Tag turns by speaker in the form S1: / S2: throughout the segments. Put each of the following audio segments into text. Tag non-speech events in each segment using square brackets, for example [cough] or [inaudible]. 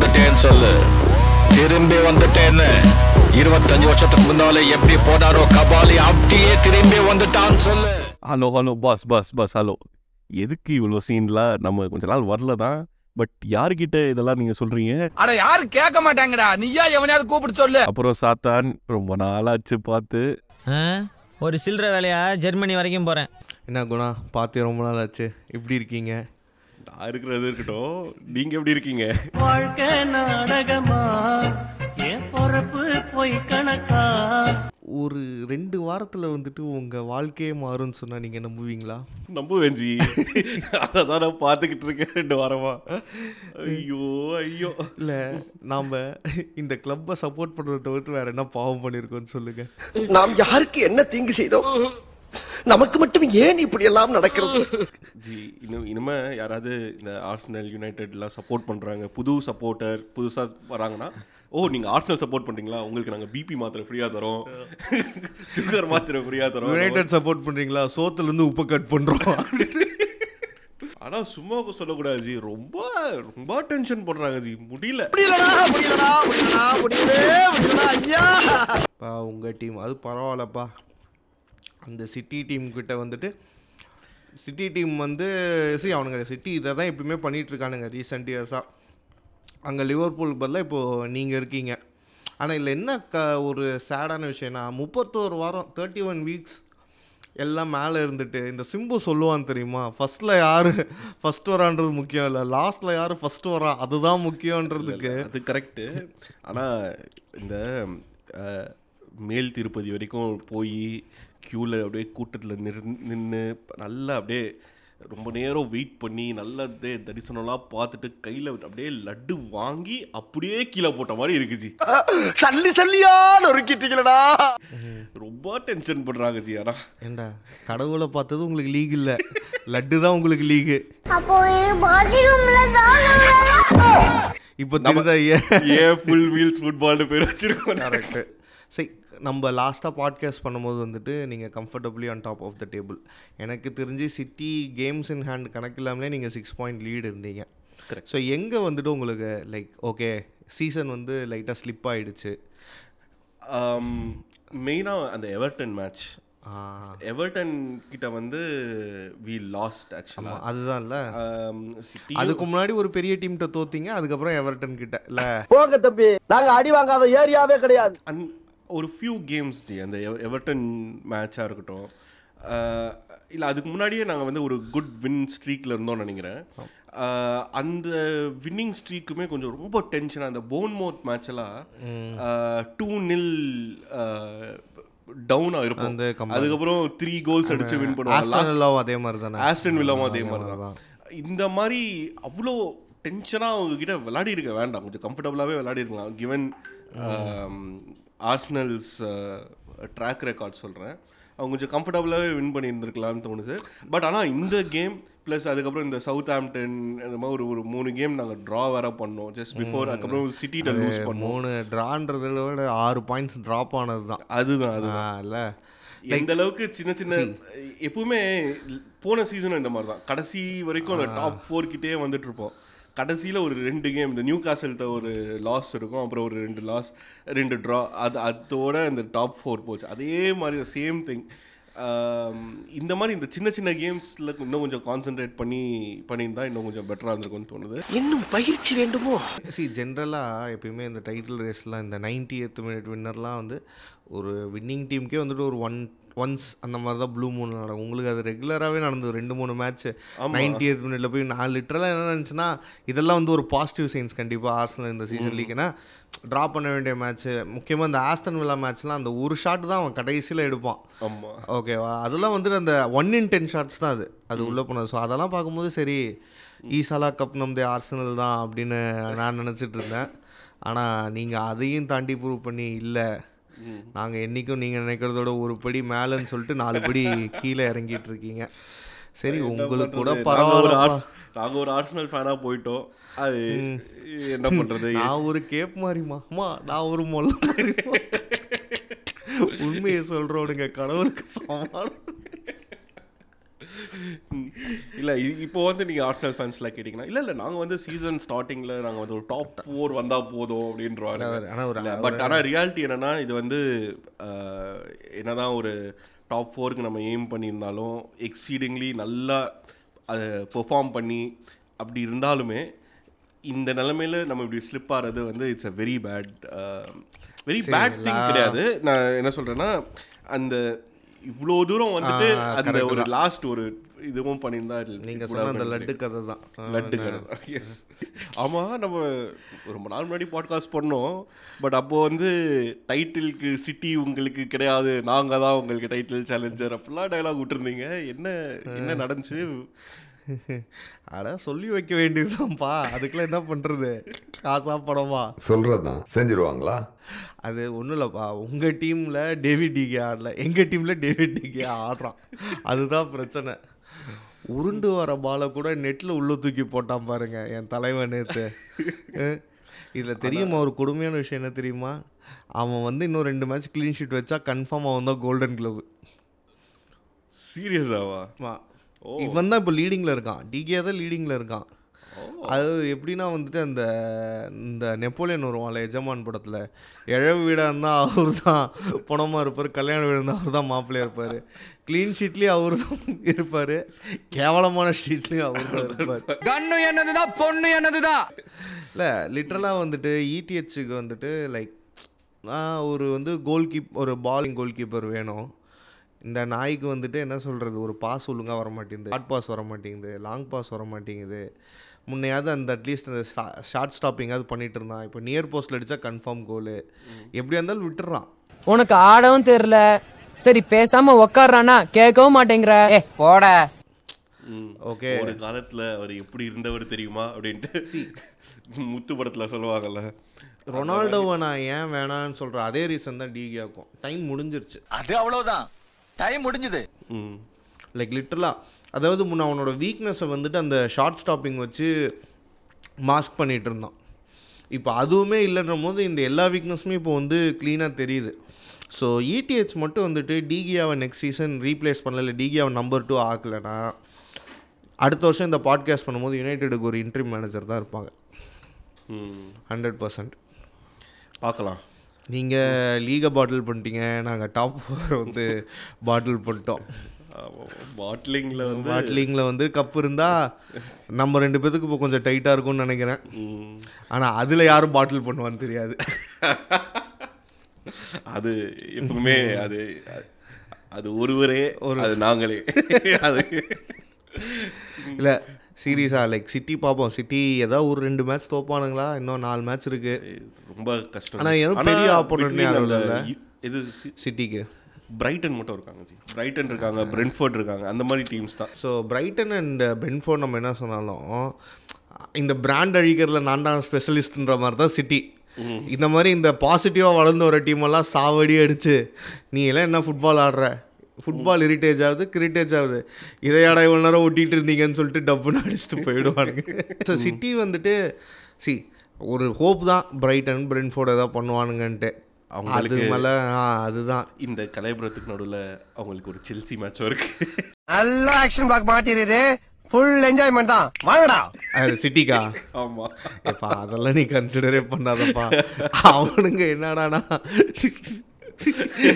S1: வந்துட்டேன்னு சொல்லு. திரும்பி வந்துட்டேன்னு இருபத்தஞ்சு வருஷத்துக்கு முன்னால எப்படி போனாரோ கபாலி அப்படியே திரும்பி வந்துட்டான்னு சொல்லு.
S2: Hello hello boss boss boss hello எதுக்கு இவ்வளோ சீன்லாம் நம்ம கொஞ்ச நாள் வரல தான்? பட் யார்கிட்ட இதெல்லாம் நீங்கள் சொல்கிறீங்க
S3: அட யாரும் கேட்க மாட்டாங்கடா. நீயா எவனையாவது கூப்பிட்டு சொல்லு.
S2: அப்புறம் சாத்தான் ரொம்ப நாளாச்சு பார்த்து?
S4: ஒரு சில்லற வேலையா? ஜெர்மனி வரைக்கும் போகிறேன்
S5: என்ன குணா பார்த்து ரொம்ப நாள் ஆச்சு எப்படி இருக்கீங்க?
S2: நான் இருக்கிறது இருக்கட்டும். நீங்கள் எப்படி இருக்கீங்க?
S6: வாழ்க்கை நாடகமா? என் பொறப்பு பொய் கணக்கா?
S5: ஒரு ரெண்டு வாரத்தில் வந்துட்டு உங்கள் வாழ்க்கையே மாறும்னு சொன்னால் நீங்கள் நம்புவீங்களா?
S2: நம்புவேன் ஜி. அதை தான் நான் பார்த்துக்கிட்டு இருக்கேன் ரெண்டு வாரமா. ஐயோ ஐயோ.
S5: இல்லை நாம் இந்த கிளப்பை சப்போர்ட் பண்ணுறத தவிர்த்து வேறு என்ன பாவம் பண்ணியிருக்கோம்னு சொல்லுங்கள்
S7: நாம் யாருக்கு என்ன தீங்கு செய்தோம்? நமக்கு மட்டும் ஏன் இப்படி எல்லாம் நடக்கிறது?
S2: ஜி இன்னும் இனிமே யாராவது இந்த ஆர்சனல் யுனைடெட்லாம் சப்போர்ட் பண்ணுறாங்க புது சப்போர்ட்டர் புதுசாக வராங்கன்னா ஓ நீங்கள் ஆர்சனல் சப்போர்ட் பண்ணுறீங்களா உங்களுக்கு நாங்கள் பிபி மாத்திரை ஃப்ரீயாக தரோம். சுகர் மாத்திரை ஃப்ரீயாக தரோம்.
S5: யுனைடெட் சப்போர்ட் பண்ணுறீங்களா சோத்துலேருந்து உப்பு கட் பண்ணுறோம்
S2: ஆனால் சும்மா சொல்லக்கூடாது ஜி. ரொம்ப ரொம்ப டென்ஷன் போடுறாங்க ஜி. முடியல.
S5: பா உங்கள் டீம் அது பரவாயில்லப்பா. அந்த சிட்டி டீம் கிட்ட வந்துட்டு சிட்டி டீம் வந்து சரி அவனுங்க சிட்டி இதை தான் எப்பயுமே பண்ணிகிட்ருக்கானுங்க ரீசெண்ட் இயர்ஸாக அங்கே லிவர்பூலுக்கு பதிலாக இப்போது நீங்கள் இருக்கீங்க. ஆனால் இதில் என்ன க ஒரு சேடான விஷயம்னா முப்பத்தோரு வாரம் தேர்ட்டி ஒன் வீக்ஸ் எல்லாம் மேலே இருந்துட்டு இந்த சிம்பு சொல்லுவான் தெரியுமா? ஃபஸ்ட்டில் யார் ஃபஸ்ட் வரான்றது முக்கியம் இல்லை. லாஸ்ட்டில் யார் ஃபஸ்ட் வரா? அதுதான் முக்கியன்றதுக்கு
S2: அது கரெக்டு ஆனால் இந்த மேல் திருப்பதி வரைக்கும் போய் க்யூவில் அப்படியே கூட்டத்தில் நிறு நின்று நல்லா அப்படியே ரொம்ப நேரம் வெயிட் பண்ணி நல்லா அப்படியே தரிசனம்லாம் பார்த்துட்டு கையில் அப்படியே லட்டு வாங்கி அப்படியே கீழே போட்ட மாதிரி இருக்கு ஜி.
S7: சல்லி சல்லியா நொறுக்கிட்டீங்களடா
S2: ரொம்ப டென்ஷன் பண்ணுறாங்க ஜி ஆனால்
S5: ஏண்டா கடவுளை பார்த்தது உங்களுக்கு லீக் இல்லை. லட்டு தான் உங்களுக்கு லீகு
S8: அப்போ பாத்ரூம்ல தான்
S5: இப்போ ஏன்?
S2: ஃபுல் வீல்ஸ் ஃபுட்பால்னு பேர் வச்சிருக்கோம்.
S5: கரெக்டு சரி நம்ம லாஸ்ட்டாக பாட்காஸ்ட் பண்ணும்போது வந்துட்டு நீங்கள் comfortably on top of the table எனக்கு தெரிஞ்சு சிட்டி கேம்ஸ் இன் ஹேண்ட் கணக்கு இல்லாமலே நீங்கள் சிக்ஸ் பாயிண்ட் லீடு இருந்தீங்க. ஸோ எங்கே வந்துட்டு உங்களுக்கு லைக் ஓகே சீசன் வந்து லைட்டாக ஸ்லிப் ஆயிடுச்சு.
S2: மெயினாக அந்த எவர்டன் மேட்ச் எவர்டன் கிட்ட வந்து வி லாஸ்ட் ஆக்சுவலாக
S5: அதுதான்ல
S2: சிட்டி
S5: அதுக்கு முன்னாடி ஒரு பெரிய டீம்கிட்ட தோத்தீங்க அதுக்கப்புறம் எவர்டன் கிட்ட இல்லை.
S7: போங்க தம்பி நாங்க அடி வாங்காத ஏரியாவே கிடையாது.
S2: ஒரு ஃபியூ கேம்ஸ் ஜி அந்த எவ- எவர்டன் மேட்சாக இருக்கட்டும். இல்லை அதுக்கு முன்னாடியே நாங்கள் வந்து ஒரு குட் வின் ஸ்ட்ரீக்கில் இருந்தோம்னு நினைக்கிறேன். அந்த வின்னிங் ஸ்ட்ரீக்குமே கொஞ்சம் ரொம்ப டென்ஷனாக அந்த போன் மவுத் மேட்ச் எல்லாம் டூ நில் டவுனாக
S5: comeback.
S2: அதுக்கப்புறம் த்ரீ கோல்ஸ் அடிச்சு வின்
S5: ஆஸ்ட்ரேலியாவும் அதே மாதிரி தானே?
S2: ஆஸ்டன் வில்லாவும் அதே மாதிரி.
S5: தான்.
S2: இந்த மாதிரி அவ்வளோ டென்ஷனாக அவங்கக்கிட்ட விளையாடி இருக்க வேண்டாம் கொஞ்சம் கம்ஃபர்டபுளாகவே விளையாடி இருக்கலாம் கிவன் ஆர்ஸ்னல்ஸ் ட்ராக் ரெக்கார்ட் சொல்கிறேன் அவங்க கொஞ்சம் கம்ஃபர்டபுளாகவே வின் பண்ணியிருந்திருக்கலாம்னு தோணுது. பட் ஆனால் இந்த கேம் ப்ளஸ் அதுக்கப்புறம் இந்த சவுத் ஆம்டன் இந்த மாதிரி ஒரு ஒரு மூணு கேம் நாங்கள் ட்ரா வேற பண்ணோம். ஜஸ்ட் பிஃபோர் அதுக்கப்புறம் சிட்டிட்ட லூஸ் பண்ணோம்.
S5: மூணு ட்ரான்றதை விட ஆறு பாயிண்ட்ஸ் ட்ராப் ஆனது தான்.
S2: அதுதான் அதுதான்.
S5: இல்லை.
S2: எந்த அளவுக்கு சின்ன சின்ன எப்பவுமே போன சீசனும் இந்த மாதிரி தான். கடைசி வரைக்கும் டாப் ஃபோர் கிட்டே வந்துட்டு இருப்போம். கடைசியில் ஒரு ரெண்டு கேம் இந்த நியூ காசல்கிட்ட ஒரு லாஸ் இருக்கும் அப்புறம் ஒரு ரெண்டு லாஸ் ரெண்டு ட்ரா அது அதோட இந்த டாப் ஃபோர் போச்சு. அதே மாதிரி சேம் திங் இந்த மாதிரி இந்த சின்ன சின்ன கேம்ஸில் இன்னும் கொஞ்சம் கான்சென்ட்ரேட் பண்ணி பண்ணியிருந்தா இன்னும் கொஞ்சம் பெட்டராக இருந்திருக்கும்னு தோணுது.
S7: இன்னும் பயிற்சி வேண்டுமோ?
S5: சி ஜென்ரலாக எப்பயுமே இந்த டைட்டில் ரேஸ்லாம் இந்த 90th மினிட் வின்னர்லாம் வந்து ஒரு வின்னிங் டீமுக்கே வந்துட்டு ஒரு ஒன் ஒன்ஸ் அந்த மாதிரி தான் ப்ளூ மூன் நடக்கும். உங்களுக்கு அது ரெகுலராகவே நடந்தது. ரெண்டு மூணு மேட்ச் நைன்டியத் மினிட்ல போய் நான் லிட்டரலாக என்ன நினச்சுன்னா இதெல்லாம் வந்து ஒரு பாசிட்டிவ் சைன்ஸ் கண்டிப்பாக ஆர்சனல் இந்த சீசன் லீக்னா ட்ரா பண்ண வேண்டிய மேட்ச்சு முக்கியமாக இந்த ஆஸ்டன் வில்லா மேட்ச்லாம் அந்த ஒரு ஷாட் தான் அவன் கடைசியில் எடுப்பான். ஓகேவா அதெல்லாம் வந்துட்டு அந்த ஒன் இன் டென் ஷாட்ஸ் தான் அது. அது உள்ளே போனது. ஸோ அதெல்லாம் பார்க்கும்போது சரி ஈசாலா கப் நம்மதே ஆர்சனல் தான் அப்படின்னு நான் நினச்சிட்டு இருந்தேன். ஆனால் நீங்கள் அதையும் தாண்டி ப்ரூவ் பண்ணி இல்லை. நாங்கள் என்றைக்கும் நீங்கள் நினைக்கிறதோட ஒரு படி மேலேன்னு சொல்லிட்டு நாலு படி கீழே இறங்கிட்டு இருக்கீங்க சரி உங்களுக்கு கூட பரவாயில்ல
S2: நாங்க ஒரு ஆர்சனல் ஃபேனா போயிட்டோம். அது என்ன பண்றது?
S5: நான் ஒரு கேப் மாதிரிமா அம்மா நான் ஒரு மொல்ல மாதிரிமா உண்மையை சொல்கிறோடுங்க கடவுளுக்கு சமாளம் [laughs]
S2: இல்ல இப்போ வந்து நீங்க ஆர்சனல் ஃபேன்ஸ்லாம் கேட்டிங்கன்னா இல்ல இல்ல நாங்க வந்து சீசன் ஸ்டார்டிங்ல நாங்க வந்து ஒரு டாப் ஃபோர் வந்தா போதும்
S5: ஒரு-
S2: பட் ஆனா ரியாலிட்டி என்னன்னா இது வந்து என்னதான் ஒரு டாப் ஃபோருக்கு நம்ம எய்ம் பண்ணியிருந்தாலும் எக்ஸீடிங்லி நல்லா அதை பெர்ஃபார்ம் பண்ணி அப்படி இருந்தாலுமே இந்த நிலைமையில நம்ம இப்படி ஸ்லிப் ஆகிறது வந்து it's a very bad very bad thing கிடையாது. நான் என்ன சொல்றேன்னா அந்த இவ்வளோ தூரம் வந்துட்டு அந்த ஒரு
S5: தான்.
S2: லாஸ்ட் ஒரு இதுவும் பண்ணியிருந்தா it
S5: நீங்க சொன்ன அந்த லட்டு. கதை தான்.
S2: லட்டு கடை எஸ் ஆமாம் நம்ம ரொம்ப நாள் முன்னாடி பாட்காஸ்ட் பண்ணோம். பட் அப்போ வந்து டைட்டிலுக்கு சிட்டி உங்களுக்கு கிடையாது. நாங்கள் தான் உங்களுக்கு டைட்டில் சேலஞ்சர் அப்படிலாம் டயலாக் விட்டுருந்தீங்க. என்ன என்ன நடந்துச்சு?
S5: அட சொல்லி வைக்க வேண்டியதுதான்ப்பா. அதுக்கெல்லாம் என்ன பண்றது? காசா படமா
S9: சொல்றதுதான். செஞ்சிருவாங்களா?
S5: அது ஒன்றும் இல்லைப்பா. உங்கள் டீமில் டேவிட் டிகே ஆடல. எங்கள் டீமில் டேவிட் டிகே ஆடுறான். அதுதான் பிரச்சனை. உருண்டு வர பாலை கூட நெட்டில் உள்ள தூக்கி போட்டான் பாருங்க என் தலைவன் நேற்று இதில் தெரியுமா ஒரு கொடுமையான விஷயம் என்ன தெரியுமா? அவன் வந்து இன்னும் ரெண்டு மேட்ச் க்ளீன் ஷீட் வச்சா கன்ஃபார்ம் அவன் தான் கோல்டன் க்ளவ்
S2: சீரியஸாவா
S5: இவன் தான் இப்போ லீடிங்கில் இருக்கான். டிகே தான் லீடிங்கில் இருக்கான். அது எப்படின்னா வந்துட்டு அந்த இந்த நெப்போலியன் வருவான்ல எஜமான் படத்தில் இழவு வீடாக இருந்தால் அவர் தான் பணமாக இருப்பார் கல்யாண வீடு இருந்தால் அவர் தான் மாப்பிள்ளையாக இருப்பார். க்ளீன் ஷீட்லேயும் அவர் தான் இருப்பார். கேவலமான ஷீட்லேயும் அவர் தான் இருப்பார்.
S3: கண்ணு என்னதுதான் பொண்ணு என்னதுதான்
S5: இல்லை லிட்ரலாக வந்துட்டு இடிஹெச்சுக்கு வந்துட்டு லைக் ஒரு வந்து கோல் கீப் ஒரு பாலிங் கோல் கீப்பர் வேணும். இந்த நாய்க்கு வந்துட்டு என்ன சொல்கிறது ஒரு பாஸ் ஒழுங்காக வர மாட்டேங்குது ஷார்ட் பாஸ் வர மாட்டேங்குது லாங் பாஸ் வர மாட்டேங்குது முன்னையாவது அந்த அட்லீஸ்ட் அந்த ஷார்ட் ஸ்டாப்பிங்காவது பண்ணிட்டு இருந்தான். இப்போ நியர் போஸ்ட்டில் அடித்தா கன்ஃபார்ம் கோலு. எப்படியா இருந்தாலும் விட்டுறான்.
S10: உனக்கு ஆடவும் தெரியல. சரி பேசாம உக்காடுறானா கேட்கவும் மாட்டேங்கிற. ஏ போட.
S5: ஓகே.
S2: ஒரு காலத்தில் அவர் எப்படி இருந்தவர் தெரியுமா? அப்படின்ட்டு முத்து படத்தில் சொல்லுவாங்கல்ல.
S5: ரொனால்டோவை நான் ஏன் வேணான்னு சொல்கிறேன் அதே ரீசன் தான் டிகியாக்கும் டைம் முடிஞ்சிருச்சு.
S3: அது அவ்வளவுதான். டைம் முடிஞ்சது.
S2: ம்.
S5: லைக் லிட்டரலாக அதாவது முன்ன அவனோட வீக்னஸை வந்துட்டு அந்த ஷார்ட் ஸ்டாப்பிங் வச்சு மாஸ்க் பண்ணிகிட்டு இருந்தான். இப்போ அதுவுமே இல்லைன்ற போது இந்த எல்லா வீக்னஸுமே இப்போ வந்து க்ளீனாக தெரியுது. ஸோ இடிஹெச் மட்டும் வந்துட்டு டிகியாவை நெக்ஸ்ட் சீசன் ரீப்ளேஸ் பண்ணல இல்லை டிகியாவை நம்பர் டூ ஆக்கலைன்னா அடுத்த வருஷம் இந்த பாட்காஸ்ட் பண்ணும்போது யுனைடெடுக்கு ஒரு இன்ட்ரி மேனேஜர் தான் இருப்பாங்க. ஹண்ட்ரட் பர்சன்ட்
S2: பார்க்கலாம்.
S5: நீங்கள் லீகை பாட்டில் பண்ணிட்டீங்க நாங்கள் டாப் ஃபோர் வந்து பாட்டில் பண்ணிட்டோம்.
S2: பாட்லிங்கில் வந்து
S5: பாட்லிங்கில் வந்து கப் இருந்தால் நம்ம ரெண்டு பேத்துக்கு இப்போ கொஞ்சம் டைட்டாக இருக்கும்னு நினைக்கிறேன். ஆனால் அதில் யாரும் பாட்டில் பண்ணுவான்னு தெரியாது.
S2: அது எப்பவுமே அது அது ஒருவரே அது நாங்களே. அது
S5: இல்லை சீரியஸாக லைக் சிட்டி பார்ப்போம் சிட்டி ஏதாவது ஒரு ரெண்டு மேட்ச் தோப்பானுங்களா? இன்னும் நாலு மேட்ச் இருக்குது
S2: ரொம்ப கஷ்டம்.
S5: ஆனா யாரும் பெரிய
S2: between
S5: யாரும்
S2: அந்த
S5: இல்லைல்ல?
S2: இ- இது
S5: சிட்டிக்கு
S2: பிரைட்டன் மட்டும் இருக்காங்க ஜி. பிரைட்டன் இருக்காங்க பிரென்ஃபோர்ட் இருக்காங்க அந்த மாதிரி டீம்ஸ் தான்.
S5: ஸோ பிரைட்டன் அண்ட் பென்ஃபோர்ட் நம்ம என்ன சொன்னாலும் இந்த பிராண்ட் அழிக்கிறதுல நான் தான் ஸ்பெஷலிஸ்ட்ன்ற மாதிரி தான் சிட்டி இந்த மாதிரி இந்த பாசிட்டிவாக வளர்ந்து வர டீம் எல்லாம் சாவடி அடிச்சு நீ எல்லாம் என்ன ஃபுட்பால் ஆடுற? ஃபுட்பால் இரிட்டேஜ் ஆகுது கிரிட்டேஜ் ஆகுது. இதையாடா இவ்வளோ நேரம் ஓட்டிகிட்டு இருந்தீங்கன்னு சொல்லிட்டு டப்புன்னு அடிச்சுட்டு போயிடுவானுங்க. ஸோ சிட்டி வந்துட்டு சி ஒரு ஹோப் தான். பிரைட்டன் பிரென்ஃபோர்ட் ஏதாவது பண்ணுவானுங்கன்ட்டு.
S2: அவங்களுக்கு-
S5: மேலே ஆ அதுதான்.
S2: இந்த கலைபுரத்துக்கு நடுவில் அவங்களுக்கு ஒரு செல்சி மேட்சும் இருக்கு.
S7: நல்லா ஆக்ஷன் பாக்க மாட்டேங்குது ஃபுல் என்ஜாய்மெண்ட் தான். வாங்கடா.
S5: அது சிட்டிக்கா
S2: ஆமா.
S5: அதெல்லாம் நீ கன்சிடரே பண்ணாதப்பா. அவனுங்க என்னடானா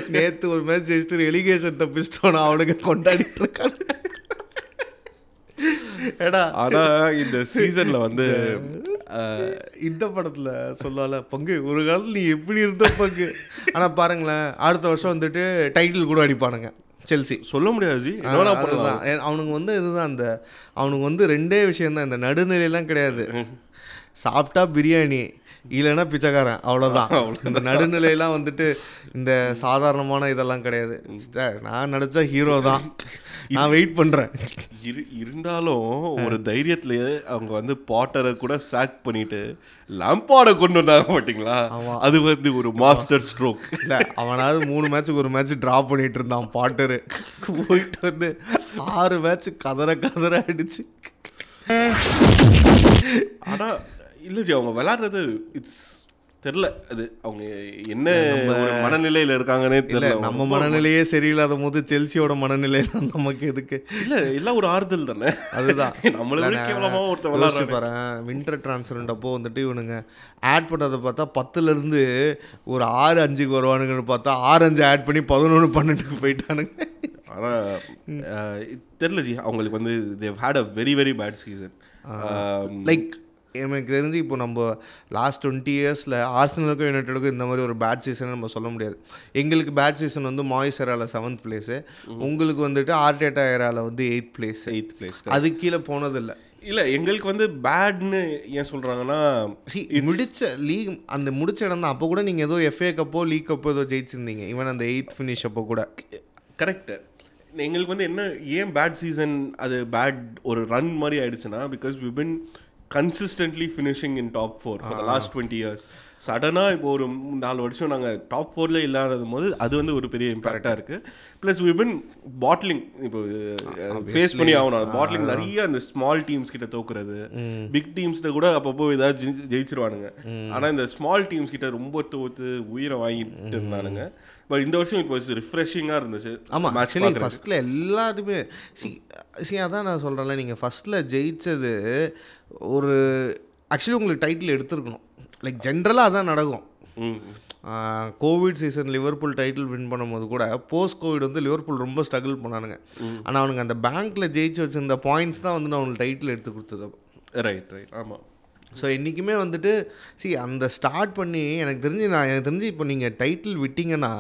S5: நேத்து ஒரு மேட்ச் ஜெயிச்சு எலிகேஷன் தப்பிச்சிட்டோம் அவனுங்க கொண்டாடிட்டு இருக்கானு ஏடா.
S2: ஆனா இந்த சீசன்ல வந்து
S5: இந்த படத்துல சொல்லல பங்கு ஒரு காலத்துல நீ எப்படி இருந்த பங்கு? ஆனா பாருங்களேன் அடுத்த வருஷம் வந்துட்டு டைட்டில் கூட அடிப்பானுங்க செல்சி
S2: சொல்ல முடியாது ஜி
S5: அவனுங்க வந்து இதுதான் அந்த அவனுங்க வந்து ரெண்டே விஷயம் தான் இந்த நடுநிலையெல்லாம் கிடையாது. சாப்பிட்டா பிரியாணி இல்லைன்னா பிச்சைக்காரன். அவ்வளோதான் [laughs] இந்த நடுநிலையெல்லாம் வந்துட்டு இந்த சாதாரணமான இதெல்லாம் கிடையாது. நான் நடிச்சா ஹீரோ தான். [laughs] நான் வெயிட் பண்ணுறேன்
S2: இரு இருந்தாலும் ஒரு தைரியத்திலேயே அவங்க வந்து பாட்டரை கூட சாக் பண்ணிட்டு லாம்பாடை கொண்டு வந்தாங்க மாட்டீங்களா அது வந்து ஒரு மாஸ்டர் ஸ்ட்ரோக்
S5: இல்லை அவனாவது மூணு மேட்ச்சுக்கு ஒரு மேட்ச் ட்ரா பண்ணிட்டு இருந்தான் பாட்டரு. போயிட்டு வந்து ஆறு மேட்ச் கதற கதற அடிச்சு.
S2: ஆனா இல்ல ஜி அவங்க விளையாடுறது இட்ஸ் தெரில அது அவங்க என்ன மனநிலையில இருக்காங்கன்னே தெரியல.
S5: நம்ம மனநிலையே சரியில்லாத போது செல்சியோட மனநிலை நமக்கு எதுக்கு?
S2: இல்ல எல்லாம் ஒரு ஆறுதல் தானே?
S5: அதுதான். [laughs]
S2: நம்மளை விட கேவலமா ஒருத்தன்
S5: யோசிச்சு
S2: விளாட்றாரு
S5: பாரு வின்டர் டிரான்ஸ்ஃபர் அப்போ வந்துட்டு இவனுங்க ஆட் பண்ணதை பார்த்தா பத்துல இருந்து ஒரு ஆறு அஞ்சுக்கு வருவானுங்கன்னு பார்த்தா ஆறு அஞ்சு ஆட் பண்ணி பதினொன்று பன்னெண்டுக்கு போயிட்டானுங்க.
S2: ஆனா அஹ், தெரியல ஜி அவங்களுக்கு வந்து they had a very very bad season
S5: like எனக்கு தெரிஞ்சு இப்போ நம்ம லாஸ்ட் டுவெண்ட்டி இயர்ஸில் ஆர்சனலுக்கும் யுனைடெடுக்கும் இந்த மாதிரி ஒரு பேட் சீசன் நம்ம சொல்ல முடியாது. எங்களுக்கு பேட் சீசன் வந்து மாய்ஸ் செவன்த் பிளேஸு உங்களுக்கு வந்துட்டு ஆர்டேட்டா ஏரால வந்து எயித் பிளேஸ்
S2: எயித் பிளேஸ்
S5: அது கீழே போனதில்லை.
S2: இல்ல எங்களுக்கு வந்து பேட்னு ஏன் சொல்றாங்கன்னா
S5: சி முடிச்ச லீக் அந்த முடிச்ச இடம் தான். அப்போ கூட நீங்கள் ஏதோ எஃப்ஏ கப்போ லீக் கப்போ ஏதோ ஜெயிச்சிருந்தீங்க. ஈவன் அந்த எயித் ஃபினிஷ் அப்போ கூட.
S2: கரெக்ட் எங்களுக்கு வந்து என்ன ஏன் பேட் சீசன் அது பேட் ஒரு ரன் மாதிரி ஆயிடுச்சுன்னா because we been consistently finishing in top four for the ah. last 20 years. சடனாக இப்போ ஒரு மூணு நாலு வருஷம் நாங்கள் டாப் ஃபோரில் இல்லாத போது அது வந்து ஒரு பெரிய இம்பாக்டாக இருக்குது ப்ளஸ் வி பின் பாட்லிங் இப்போ ஃபேஸ் பண்ணி ஆகணும். பாட்லிங் நிறைய அந்த ஸ்மால் டீம்ஸ் கிட்ட தோக்குறது. பிக் டீம்ஸ்கிட்ட கூட அப்பப்போ ஏதாவது ஜெயி- ஜெயிச்சிருவானுங்க. ஆனால் இந்த ஸ்மால் டீம்ஸ் கிட்ட ரொம்ப தோத்து உயிரை வாங்கிட்டு இருந்தானுங்க. பட் இந்த வருஷம் இப்போ ரிஃப்ரெஷிங்காக இருந்துச்சு.
S5: ஆமாம் ஆக்சுவலி. ஃபஸ்ட்டில் எல்லாத்துமே சி சி அதான் நான் சொல்கிறேன்ல நீங்கள் ஃபஸ்ட்டில் ஜெயிச்சது ஒரு ஆக்சுவலி உங்களுக்கு டைட்டில் எடுத்திருக்கணும். லைக் ஜென்ரலாக அதான் நடக்கும். Covid season Liverpool title win பண்ணும்போது கூட போஸ்ட் கோவிட் வந்து லிவர்பூல் ரொம்ப ஸ்ட்ரகிள் பண்ணானுங்க. ஆனால் அவனுங்க அந்த பேங்க்கில் ஜெயிச்சு வச்சிருந்த பாயிண்ட்ஸ் தான் வந்து அவனுக்கு டைட்டில் எடுத்து கொடுத்தது
S2: ரைட் ரைட் ஆமாம்
S5: ஸோ என்றைக்குமே வந்துட்டு சி அந்த ஸ்டார்ட் பண்ணி எனக்கு தெரிஞ்சு நான் எனக்கு தெரிஞ்சு இப்போ நீங்கள் டைட்டில் விட்டீங்கன்னா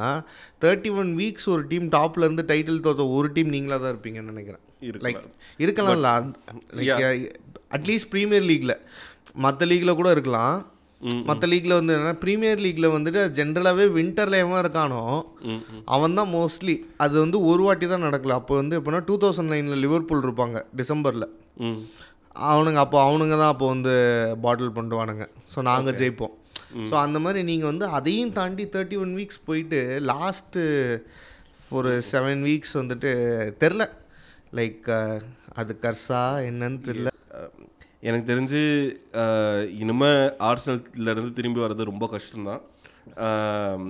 S5: தேர்ட்டி ஒன் வீக்ஸ் ஒரு டீம் டாப்ல இருந்து டைட்டில் தோத்த ஒரு டீம் நீங்களாக தான் இருப்பீங்கன்னு நினைக்கிறேன். லைக்
S2: இருக்கலாம்.
S5: இருக்கலாம்ல லைக் அட்லீஸ்ட் ப்ரீமியர் லீக்ல மற்ற லீக்ல கூட இருக்கலாம். மற்ற லீக்ல வந்து என்னன்னா ப்ரீமியர் லீக்ல வந்துட்டு ஜென்ரலாகவே வின்டர்ல எவன் இருக்கானோ அவன் தான் மோஸ்ட்லி அது வந்து ஒரு வாட்டி தான் நடக்கல. அப்போ வந்து எப்படின்னா டூ தௌசண்ட் நைனில் லிவர்பூல் இருப்பாங்க டிசம்பரில். அவனுங்க அப்போ அவனுங்க தான் அப்போ வந்து பாட்டில் பண்ணுவானுங்க ஸோ நாங்கள் ஜெயிப்போம். ஸோ அந்த மாதிரி நீங்கள் வந்து அதையும் தாண்டி தேர்ட்டி ஒன் வீக்ஸ் போயிட்டு லாஸ்ட்டு ஒரு செவன் வீக்ஸ் வந்துட்டு தெரில லைக் அது கர்சா என்னன்னு தெரில
S2: எனக்கு தெரிஞ்சு இனிமே ஆர்சனல்ல இருந்து திரும்பி வர்றது ரொம்ப கஷ்டம்தான்.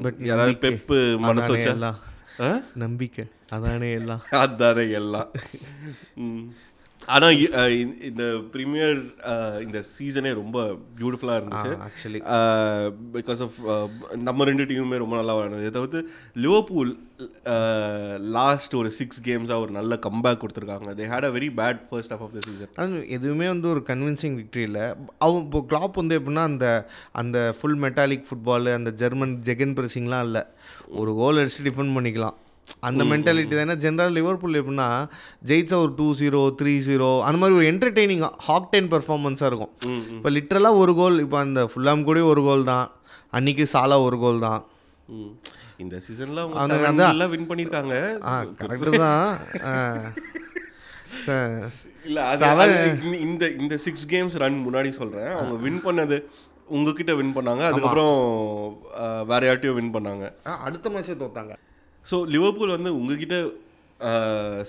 S5: But
S2: யாராவது. பெப்பு மனசு வச்சா?
S5: நம்பிக்கை. அதானே எல்லாம்.
S2: அதானே எல்லாம். [laughs] ம். ஆனா இ- அஹ், இந்த- ப்ரீமியர் இந்த சீசனே ரொம்ப பியூட்டிஃபுல்லாக இருந்துச்சு.
S5: actually.
S2: பிகாஸ் ஆஃப் நம்ம ரெண்டு டீமுமே ரொம்ப நல்லா விளையாடுது இதை தவிர்த்து லிவர்பூல் லாஸ்ட் ஒரு சிக்ஸ் கேம்ஸாக ஒரு நல்ல கம்பேக் கொடுத்துருக்காங்க. They had a very bad first half of the season
S5: எதுவுமே வந்து ஒரு கன்வின்சிங் விக்ட்ரி இல்லை. அவன் இப்போ கிளாப் வந்து எப்படின்னா அந்த அந்த ஃபுல் மெட்டாலிக் ஃபுட்பால் அந்த ஜெர்மன் ஜெகன் பிரசிங்லாம் இல்லை. ஒரு கோல் அடிச்சு டிஃபெண்ட் பண்ணிக்கலாம். அந்த மென்டாலிட்டி தான். ஜென்ரல் லிவர்பூல் எப்படின்னா ஜெயிச்சா ஒரு டூ ஜீரோ த்ரீ ஜீரோ அந்த மாதிரி ஒரு என்டர்டெய்னிங் ஹாக் டென் பர்ஃபார்மன்ஸாக இருக்கும். இப்போ லிட்ரலாக ஒரு கோல் இப்போ அந்த ஃபுல்லாம் கூட ஒரு கோல் தான். அன்னைக்கு சாலா ஒரு கோல் தான்.
S2: இந்த சீசன்ல அவங்க வின் பண்ணிருக்காங்க
S5: கரெக்டு தான்.
S2: இல்ல அது இந்த- இந்த சிக்ஸ் கேம்ஸ் ரன் முன்னாடி சொல்றேன். அவங்க வின் பண்ணது உங்ககிட்ட வின் பண்ணாங்க. அதுக்கப்புறம் வேற யார்ட்டையும் வின் பண்ணாங்க.
S5: அடுத்த மேட்சே தோத்தாங்க.
S2: ஸோ லிவர்பூல் வந்து உங்ககிட்ட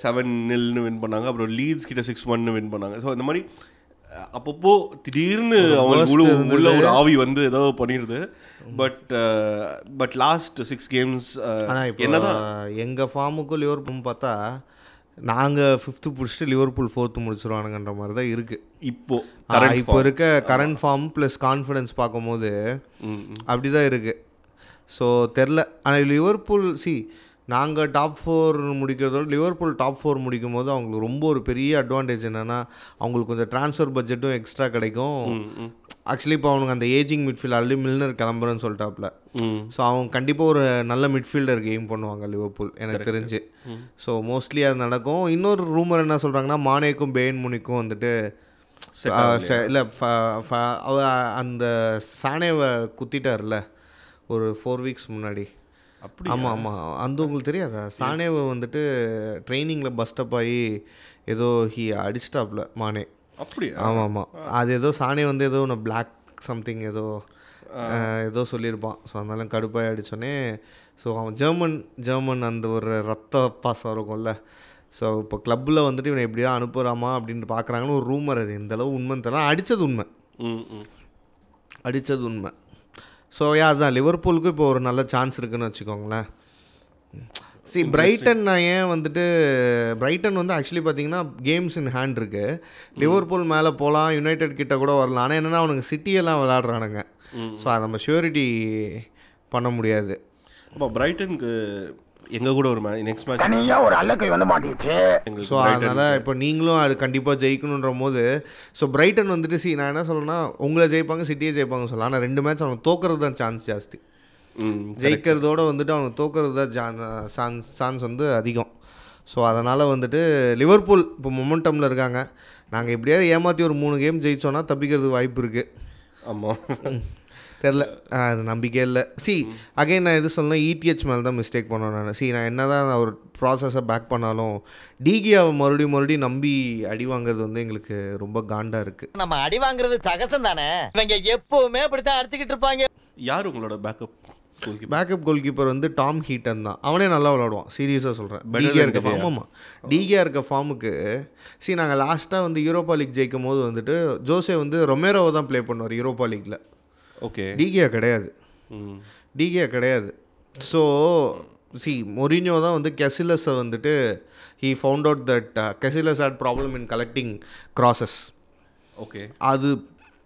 S2: செவன் நில்னு வின் பண்ணாங்க. அப்புறம் லீட்ஸ் கிட்ட சிக்ஸ் ஒன்னு வின் பண்ணாங்க. ஸோ இந்த மாதிரி அப்பப்போ திடீர்னு அவங்களுக்கு உள்ள ஒரு ஆவி வந்து ஏதோ பண்ணிடுது. But but last six games என்னதான்
S5: எங்கள் ஃபார்முக்கும் லிவர்பூல் பார்த்தா நாங்கள் ஃபிஃப்த்து பிடிச்சிட்டு லிவர்பூல் ஃபோர்த்து முடிச்சிருவானுங்கன்ற மாதிரி தான் இருக்குது
S2: இப்போ
S5: இப்போ. இருக்க கரண்ட் ஃபார்ம் ப்ளஸ் கான்ஃபிடன்ஸ் பார்க்கும்போது அப்படி தான் இருக்குது ஸோ தெரில. ஆனால் லிவர்பூல் சி நாங்கள் டாப் ஃபோர் முடிக்கிறதோட லிவர்பூல் டாப் ஃபோர் முடிக்கும் போது அவங்களுக்கு ரொம்ப ஒரு பெரிய அட்வான்டேஜ் என்னென்னா அவங்களுக்கு கொஞ்சம் ட்ரான்ஸ்ஃபர் பட்ஜெட்டும் எக்ஸ்ட்ரா கிடைக்கும். ஆக்சுவலி இப்போ அவனுக்கு அந்த ஏஜிங் மிட்ஃபீல்ட் ஆல்ரெடி மில்னர் கிளம்புறேன்னு சொல்லிட்டாப்ல. ஸோ அவங்க கண்டிப்பாக ஒரு நல்ல மிட்ஃபீல்டர் கேம் பண்ணுவாங்க லிவர்பூல் எனக்கு தெரிஞ்சு. ஸோ மோஸ்ட்லி அது நடக்கும். இன்னொரு ரூமர் என்ன சொல்கிறாங்கன்னா மானேக்கும் பேன் முனிக்கும் வந்துட்டு இல்லை அந்த சானேவை குத்திட்டார்ல ஒரு ஃபோர் வீக்ஸ் முன்னாடி? ஆமாம் ஆமாம் அந்த உங்களுக்கு தெரியாதா? சானேவை வந்துட்டு ட்ரைனிங்கில் பஸ்டப் ஆகி ஏதோ ஹி அடிச்சிட்டாப்ல மானே.
S2: அப்படியா?
S5: ஆமாம் ஆமாம் அது ஏதோ சானே வந்து ஏதோ ஒன்று பிளாக் சம்திங் ஏதோ ஏதோ சொல்லியிருப்பான். ஸோ அதனால கடுப்பாய் அடிச்சோடனே ஸோ அவன் ஜெர்மன் ஜெர்மன் அந்த ஒரு ரத்த பாசம் இருக்கும்ல. ஸோ இப்போ கிளப்பில் வந்துட்டு இவனை எப்படி தான் அனுப்புகிறாமா அப்படின்னு பார்க்குறாங்கன்னு ஒரு ரூமர் அது. அளவு உண்மைன்னு தெரியல. அடித்தது உண்மை. அடித்தது உண்மை. ஸோ யா அதுதான் லிவர்பூலுக்கு இப்போ ஒரு நல்ல சான்ஸ் இருக்குன்னு வச்சுக்கோங்களேன். சி பிரைட்டன் நான் ஏன் வந்துட்டு பிரைட்டன் வந்து ஆக்சுவலி பார்த்தீங்கன்னா கேம்ஸ் இன் ஹேண்ட் இருக்கு. லிவர்பூல் மேலே போகலாம் யுனைடெட் கிட்ட கூட வரலாம். ஆனால் என்னென்னா அவனுங்க சிட்டியெல்லாம் விளாடுறானுங்க ஸோ அதை நம்ம ஷியூரிட்டி பண்ண முடியாது.
S2: அப்போ பிரைட்டனுக்கு எங்க கூட ஒரு நெக்ஸ்ட் மேட்ச்
S7: தனியா ஒரு அல்லக்கை வந்து மாட்டிக்கிச்சு.
S5: ஸோ அதனால் இப்போ நீங்களும் அது கண்டிப்பாக ஜெயிக்கணுன்ற போது ஸோ பிரைட்டன் வந்துட்டு சி நான் என்ன சொல்றேன்னா உங்களை ஜெயிப்பாங்க சிட்டியை ஜெயிப்பாங்க சொல்லலாம். ஆனால் ரெண்டு மேட்ச் அவனுக்கு தோக்கிறது தான் சான்ஸ் ஜாஸ்தி. ஜெயிக்கிறதோட வந்துட்டு அவனுக்கு தோக்கிறது தான் சான்ஸ் சான்ஸ் வந்து அதிகம். ஸோ அதனால் வந்துட்டு லிவர்பூல் இப்போ மொமெண்டமில் இருக்காங்க. நாங்கள் எப்படியாவது ஏமாற்றி ஒரு மூணு கேம் ஜெயிச்சோன்னா தப்பிக்கிறதுக்கு வாய்ப்பு இருக்குது
S2: ஆமாம்
S5: தெரில. அது நம்பிக்கை இல்லை. சி அகைன் நான் எது சொல்லணும் இடிஹெச் மேலே தான் மிஸ்டேக் பண்ணேன் நான். சி நான் என்ன தான் ஒரு ப்ராசஸை பேக் பண்ணாலும் டிகியாவை மறுபடியும் மறுபடியும் நம்பி அடி வாங்குறது வந்து எங்களுக்கு ரொம்ப காண்டாக இருக்குது
S11: நம்ம அடி வாங்குறது சகசம் தானே? இவங்க எப்பவுமே அப்படித்தான் அடிச்சுக்கிட்டு இருப்பாங்க.
S2: யார் உங்களோட பேக்கப்
S5: பேக்கப் கோல் கீப்பர் வந்து டாம் ஹீட்டன் தான். அவனே நல்லா விளாடுவான் சீரியஸாக சொல்கிறேன்
S2: than
S5: இருக்க. ஃபார்ம் ஆமாம் டிகியா இருக்க ஃபார்முக்கு சி நாங்கள் லாஸ்ட்டாக வந்து யூரோப்பா லீக் ஜெயிக்கும் போது வந்துட்டு ஜோசே வந்து ரொமேரோவை தான் ப்ளே பண்ணுவார் யூரோப்பா லீக்கில்
S2: ஓகே
S5: டிகியா கிடையாது. டிகியா கிடையாது. ஸோ சி மொரினியோ தான் வந்து கெசிலஸை வந்துட்டு he found out that Casillas had problem in collecting crosses
S2: okay
S5: அது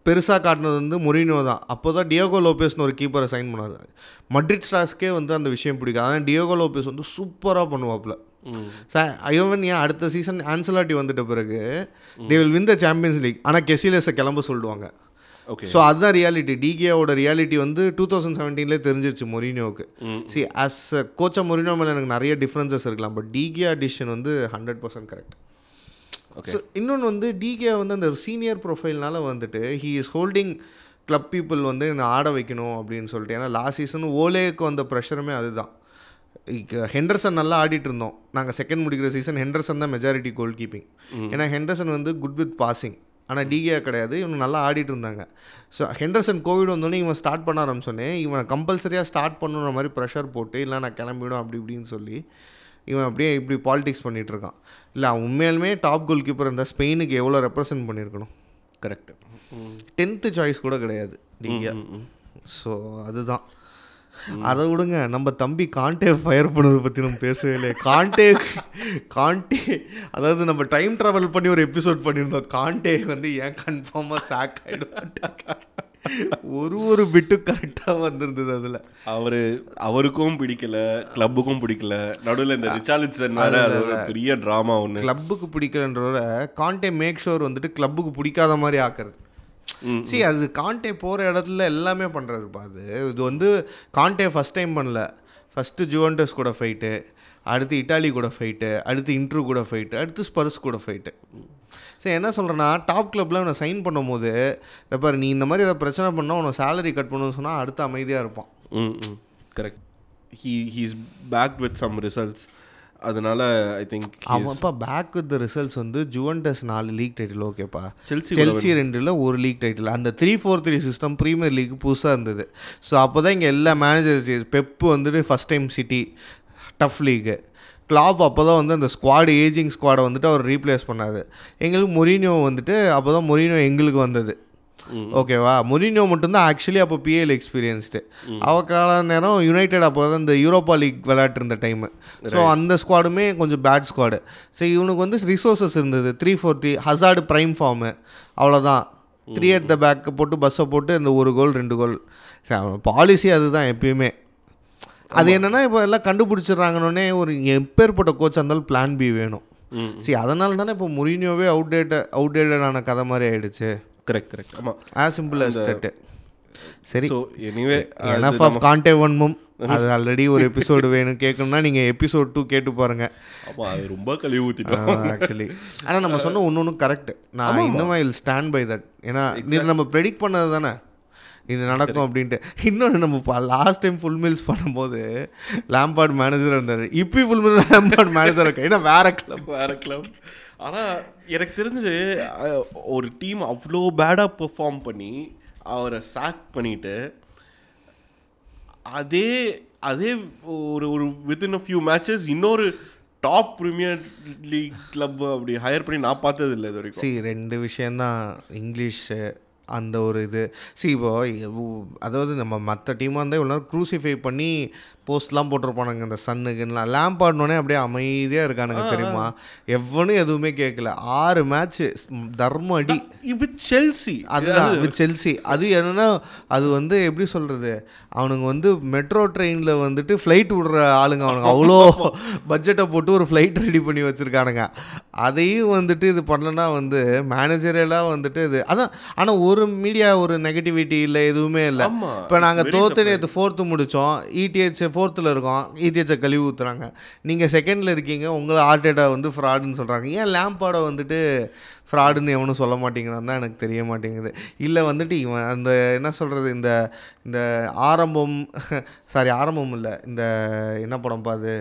S5: பெருசாக காட்டினது வந்து மொரினியோ தான். அப்போ தான் டியோகோ லோபேஸ்னு ஒரு கீப்பரை சைன் பண்ணார் மட்ரிட் ஸ்டார்ஸ்க்கே வந்து அந்த விஷயம் பிடிக்கும் ஆனால் டியோகோ லோபேஸ் வந்து சூப்பராக பண்ணுவாப்புல. ஐவன் ஏன் அடுத்த சீசன் ஆன்சலாட்டி வந்துட்ட பிறகு they will win the Champions League ஆனால் கெசிலஸை கிளம்ப சொல்லிடுவாங்க
S2: ஓகே
S5: ஸோ அதுதான் ரியாலிட்டி டிகேவோட ரியாலிட்டி வந்து டூ தௌசண்ட் செவன்டீன்லேயே தெரிஞ்சிருச்சு மொரினியோவுக்கு சி அஸ் கோச்சா மொரினியோ மேலே எனக்கு நிறைய டிஃப்ரென்சஸ் இருக்கலாம் பட் டிகே அடிஷன் வந்து ஹண்ட்ரட் பர்சன்ட் கரெக்ட் ஸோ இன்னொன்று வந்து டிகே வந்து அந்த சீனியர் ப்ரொஃபைல்னால வந்துட்டு he is holding club people வந்து என்னை ஆட வைக்கணும் அப்படின்னு சொல்லிட்டு. ஏன்னா லாஸ்ட் சீசன் ஓலேக்கு வந்த ப்ரெஷருமே அதுதான். ஹெண்டர்சன் நல்லா ஆடிட்டு இருந்தோம் நாங்கள் செகண்ட் முடிக்கிற சீசன் ஹெண்டர்சன் தான் மெஜாரிட்டி கோல் கீப்பிங் ஏன்னா ஹெண்டர்சன் வந்து குட் வித் பாசிங் ஆனால் டிகே கிடையாது. இவங்க நல்லா ஆடிட்டு இருந்தாங்க. ஸோ ஹெண்டர்சன் கோவிட் வந்தோடனே இவன் ஸ்டார்ட் பண்ண ஆரம்பிச்சோன்னே இவனை கம்பல்சரியாக ஸ்டார்ட் பண்ணுற மாதிரி ப்ரெஷர் போட்டு இல்லை நான் கிளம்பிடும் அப்படி இப்படின்னு சொல்லி இவன் அப்படியே இப்படி பாலிடிக்ஸ் பண்ணிட்டு இருக்கான். இல்லை அவன் உண்மையாலுமே டாப் கோல் கீப்பர் இருந்தால் ஸ்பெயினுக்கு எவ்வளோ ரெப்ரசன்ட் பண்ணியிருக்கணும்?
S2: கரெக்ட்
S5: டென்த்து சாய்ஸ் கூட கிடையாது டிகியா ஸோ அதுதான். அதை விடுங்க நம்ம தம்பி காண்டே ஃபயர் பண்ணதை பற்றி நம்ம பேசவே இல்லை காண்டே காண்டே அதாவது நம்ம டைம் ட்ராவல் பண்ணி ஒரு எபிசோட் பண்ணியிருந்தோம். காண்டே வந்து ஏன் கன்ஃபார்மாக சாக் ஆகிடுவாட்டாங்க ஒரு ஒரு பிட்டு கரெக்டாக வந்திருந்தது அதில்.
S2: அவரு அவருக்கும் பிடிக்கல கிளப்புக்கும் பிடிக்கல. நடுவில் இந்த ரிச்சார்லிசன் வேற அது ஒரு பெரிய ட்ராமா ஒன்று
S5: கிளப்புக்கு பிடிக்கலன்றத காண்டே மேக் ஷோர் வந்துட்டு கிளப்புக்கு பிடிக்காத மாதிரி ஆக்குறது. சி அது காண்டே போகிற இடத்துல எல்லாமே பண்ணுறாருப்பா அது. இது வந்து காண்டே ஃபஸ்ட் டைம் பண்ணல. ஃபஸ்ட்டு ஜுவன்டஸ் கூட ஃபைட்டு அடுத்து இட்டாலி கூட ஃபைட்டு அடுத்து இன்ட்ரூ கூட ஃபைட்டு அடுத்து ஸ்பர்ஸ் கூட ஃபைட்டு சரி என்ன சொல்கிறேன்னா டாப் கிளப்பில் அவனை சைன் பண்ணும்போது இந்த பாரு நீ இந்த மாதிரி ஏதாவது பிரச்சனை பண்ணால் உனக்கு சேலரி கட் பண்ணணும்னு சொன்னால் அடுத்து அமைதியாக இருப்பான்.
S2: Correct he he's back with some results அதனால ஐ திங்க்
S5: அவன்ப்பா பேக் வித் ரிசல்ட்ஸ் வந்து ஜுவன்டஸ் நாலு லீக் டைட்டில் ஓகேப்பா
S2: Chelsea
S5: செல்சி ரெண்டில் ஒரு லீக் டைட்டில் அந்த three four three system Premier League புதுசாக இருந்தது. ஸோ அப்போ தான் இங்கே எல்லா மேனேஜர்ஸ் பெப்பு வந்துட்டு first time City tough league Klopp அப்போ தான் வந்து அந்த ஸ்குவாடு ஏஜிங் ஸ்குவாடை வந்துட்டு அவர் ரீப்ளேஸ் பண்ணாரு. எங்களுக்கு மொரினியோ வந்துட்டு அப்போ தான் மொரினியோ எங்களுக்கு வந்தது. ஓகேவா? மொரினியோ மட்டும்தான் ஆக்சுவலி அப்போ பிஎல் எக்ஸ்பீரியன்ஸ்டு அவ கால நேரம் யுனைடெட் அப்போ தான் இந்த யூரோப்பா லீக் விளையாட்டு டைமு ஸோ அந்த ஸ்குவாடுமே கொஞ்சம் பேட் ஸ்குவாடு ஸோ இவனுக்கு வந்து ரிசோர்ஸஸ் இருந்தது. Three forty Hazard prime form அவ்வளோதான் த்ரீ அட் த பேக் போட்டு பஸ்ஸை போட்டு இந்த ஒரு கோல் ரெண்டு கோல் பாலிசி அதுதான் எப்பயுமே. அது என்னன்னா இப்போ எல்லாம் கண்டுபிடிச்சிடுறாங்கன்னொடனே ஒரு எப்பேற்பட்ட கோச் இருந்தாலும் பிளான் பி வேணும். சரி அதனால தானே இப்போ முரினியோவே அவுடேட் அவுடேட்டடான கதை மாதிரி ஆயிடுச்சு.
S2: கரெக்ட் கரெக்ட் ஆமாம்
S5: ஆஸ் சிம்பிள் as தட் சரி.
S2: So anyway
S5: enough of Conte ஒன்மும் அது ஆல்ரெடி [laughs] ஒரு எபிசோடு வேணும். கேட்கணும்னா நீங்கள் எபிசோட் டூ கேட்டு பாருங்க.
S2: ஆமாம் அது ரொம்ப கழுவி ஊற்றிட்டோம்
S5: ஆக்சுவலி ஆனால் நம்ம சொன்ன ஒன்று ஒன்றும் கரெக்ட் நான் இன்னும் ஐ ஸ்டாண்ட் பை தட் ஏன்னா நம்ம ப்ரெடிக்ட் பண்ணது தானே? இது நடக்கும் அப்படின்ட்டு. இன்னொன்று நம்ம லாஸ்ட் டைம் ஃபுல் மீல்ஸ் பண்ணும்போது லேம்பார்ட் மேனேஜர் இருந்தார். இப்போ ஃபுல் மீல் லேம்பார்ட் மேனேஜர் இருக்கு? ஏன்னா வேற கிளப்
S2: வேற கிளப் ஆனால் எனக்கு தெரிஞ்சு ஒரு டீம் அவ்வளோ பேடாக பெர்ஃபார்ம் பண்ணி அவரை சாக் பண்ணிட்டு அதே அதே ஒரு ஒரு வித்தின் அ ஃபியூ மேட்சஸ் இன்னொரு டாப் ப்ரீமியர் லீக் கிளப் அப்படி ஹையர் பண்ணி நான் பார்த்தது இல்லை இது வரைக்கும்.
S5: ரெண்டு விஷயந்தான் இங்கிலீஷு அந்த ஒரு இது. சி இப்போ அதாவது நம்ம மற்ற டீமாக இருந்தால் இவ்வளோ நேரம் க்ரூசிஃபை பண்ணி போஸ்ட்லாம் போட்டிருப்பானுங்க இந்த சன்னுக்குலாம் லேம்ப் ஆடினோடனே அப்படியே அமைதியாக இருக்கானுங்க தெரியுமா? எவனும் எதுவுமே கேட்கல ஆறு மேட்ச்சு தர்ம அடி.
S2: இது செல்சி
S5: அதுதான் இது செல்சி அது என்னன்னா அது வந்து எப்படி சொல்கிறது அவனுங்க வந்து மெட்ரோ ட்ரெயினில் வந்துட்டு ஃப்ளைட் விடுற ஆளுங்க அவனுங்க. அவ்வளோ பட்ஜெட்டை போட்டு ஒரு ஃப்ளைட் ரெடி பண்ணி வச்சுருக்கானுங்க. அதையும் வந்துட்டு இது பண்ணனா வந்து மேனேஜரெல்லாம் வந்துட்டு இது அதான் ஆனால் ஒரு மீடியா ஒரு நெகட்டிவிட்டி இல்லை எதுவுமே இல்லை. இப்போ நாங்கள் தோத்து. நேற்று ஃபோர்த்து முடித்தோம் இடிஹெச் ஃபோர்த்தில் இருக்கோம் இடிஹெச்சை கழுவி ஊற்றுறாங்க நீங்கள் செகண்டில் இருக்கீங்க உங்களை ஆர்டேட்டா வந்து ஃப்ராடுன்னு சொல்கிறாங்க ஏன் லேம்பாடை வந்துட்டு ஃப்ராடுன்னு எவனும் சொல்ல மாட்டேங்கிறான் தான் எனக்கு தெரிய மாட்டேங்குது. இல்லை வந்துட்டு இவன் அந்த என்ன சொல்கிறது இந்த இந்த ஆரம்பம் [laughs] சாரி ஆரம்பம் இல்லை இந்த என்ன படம் அது?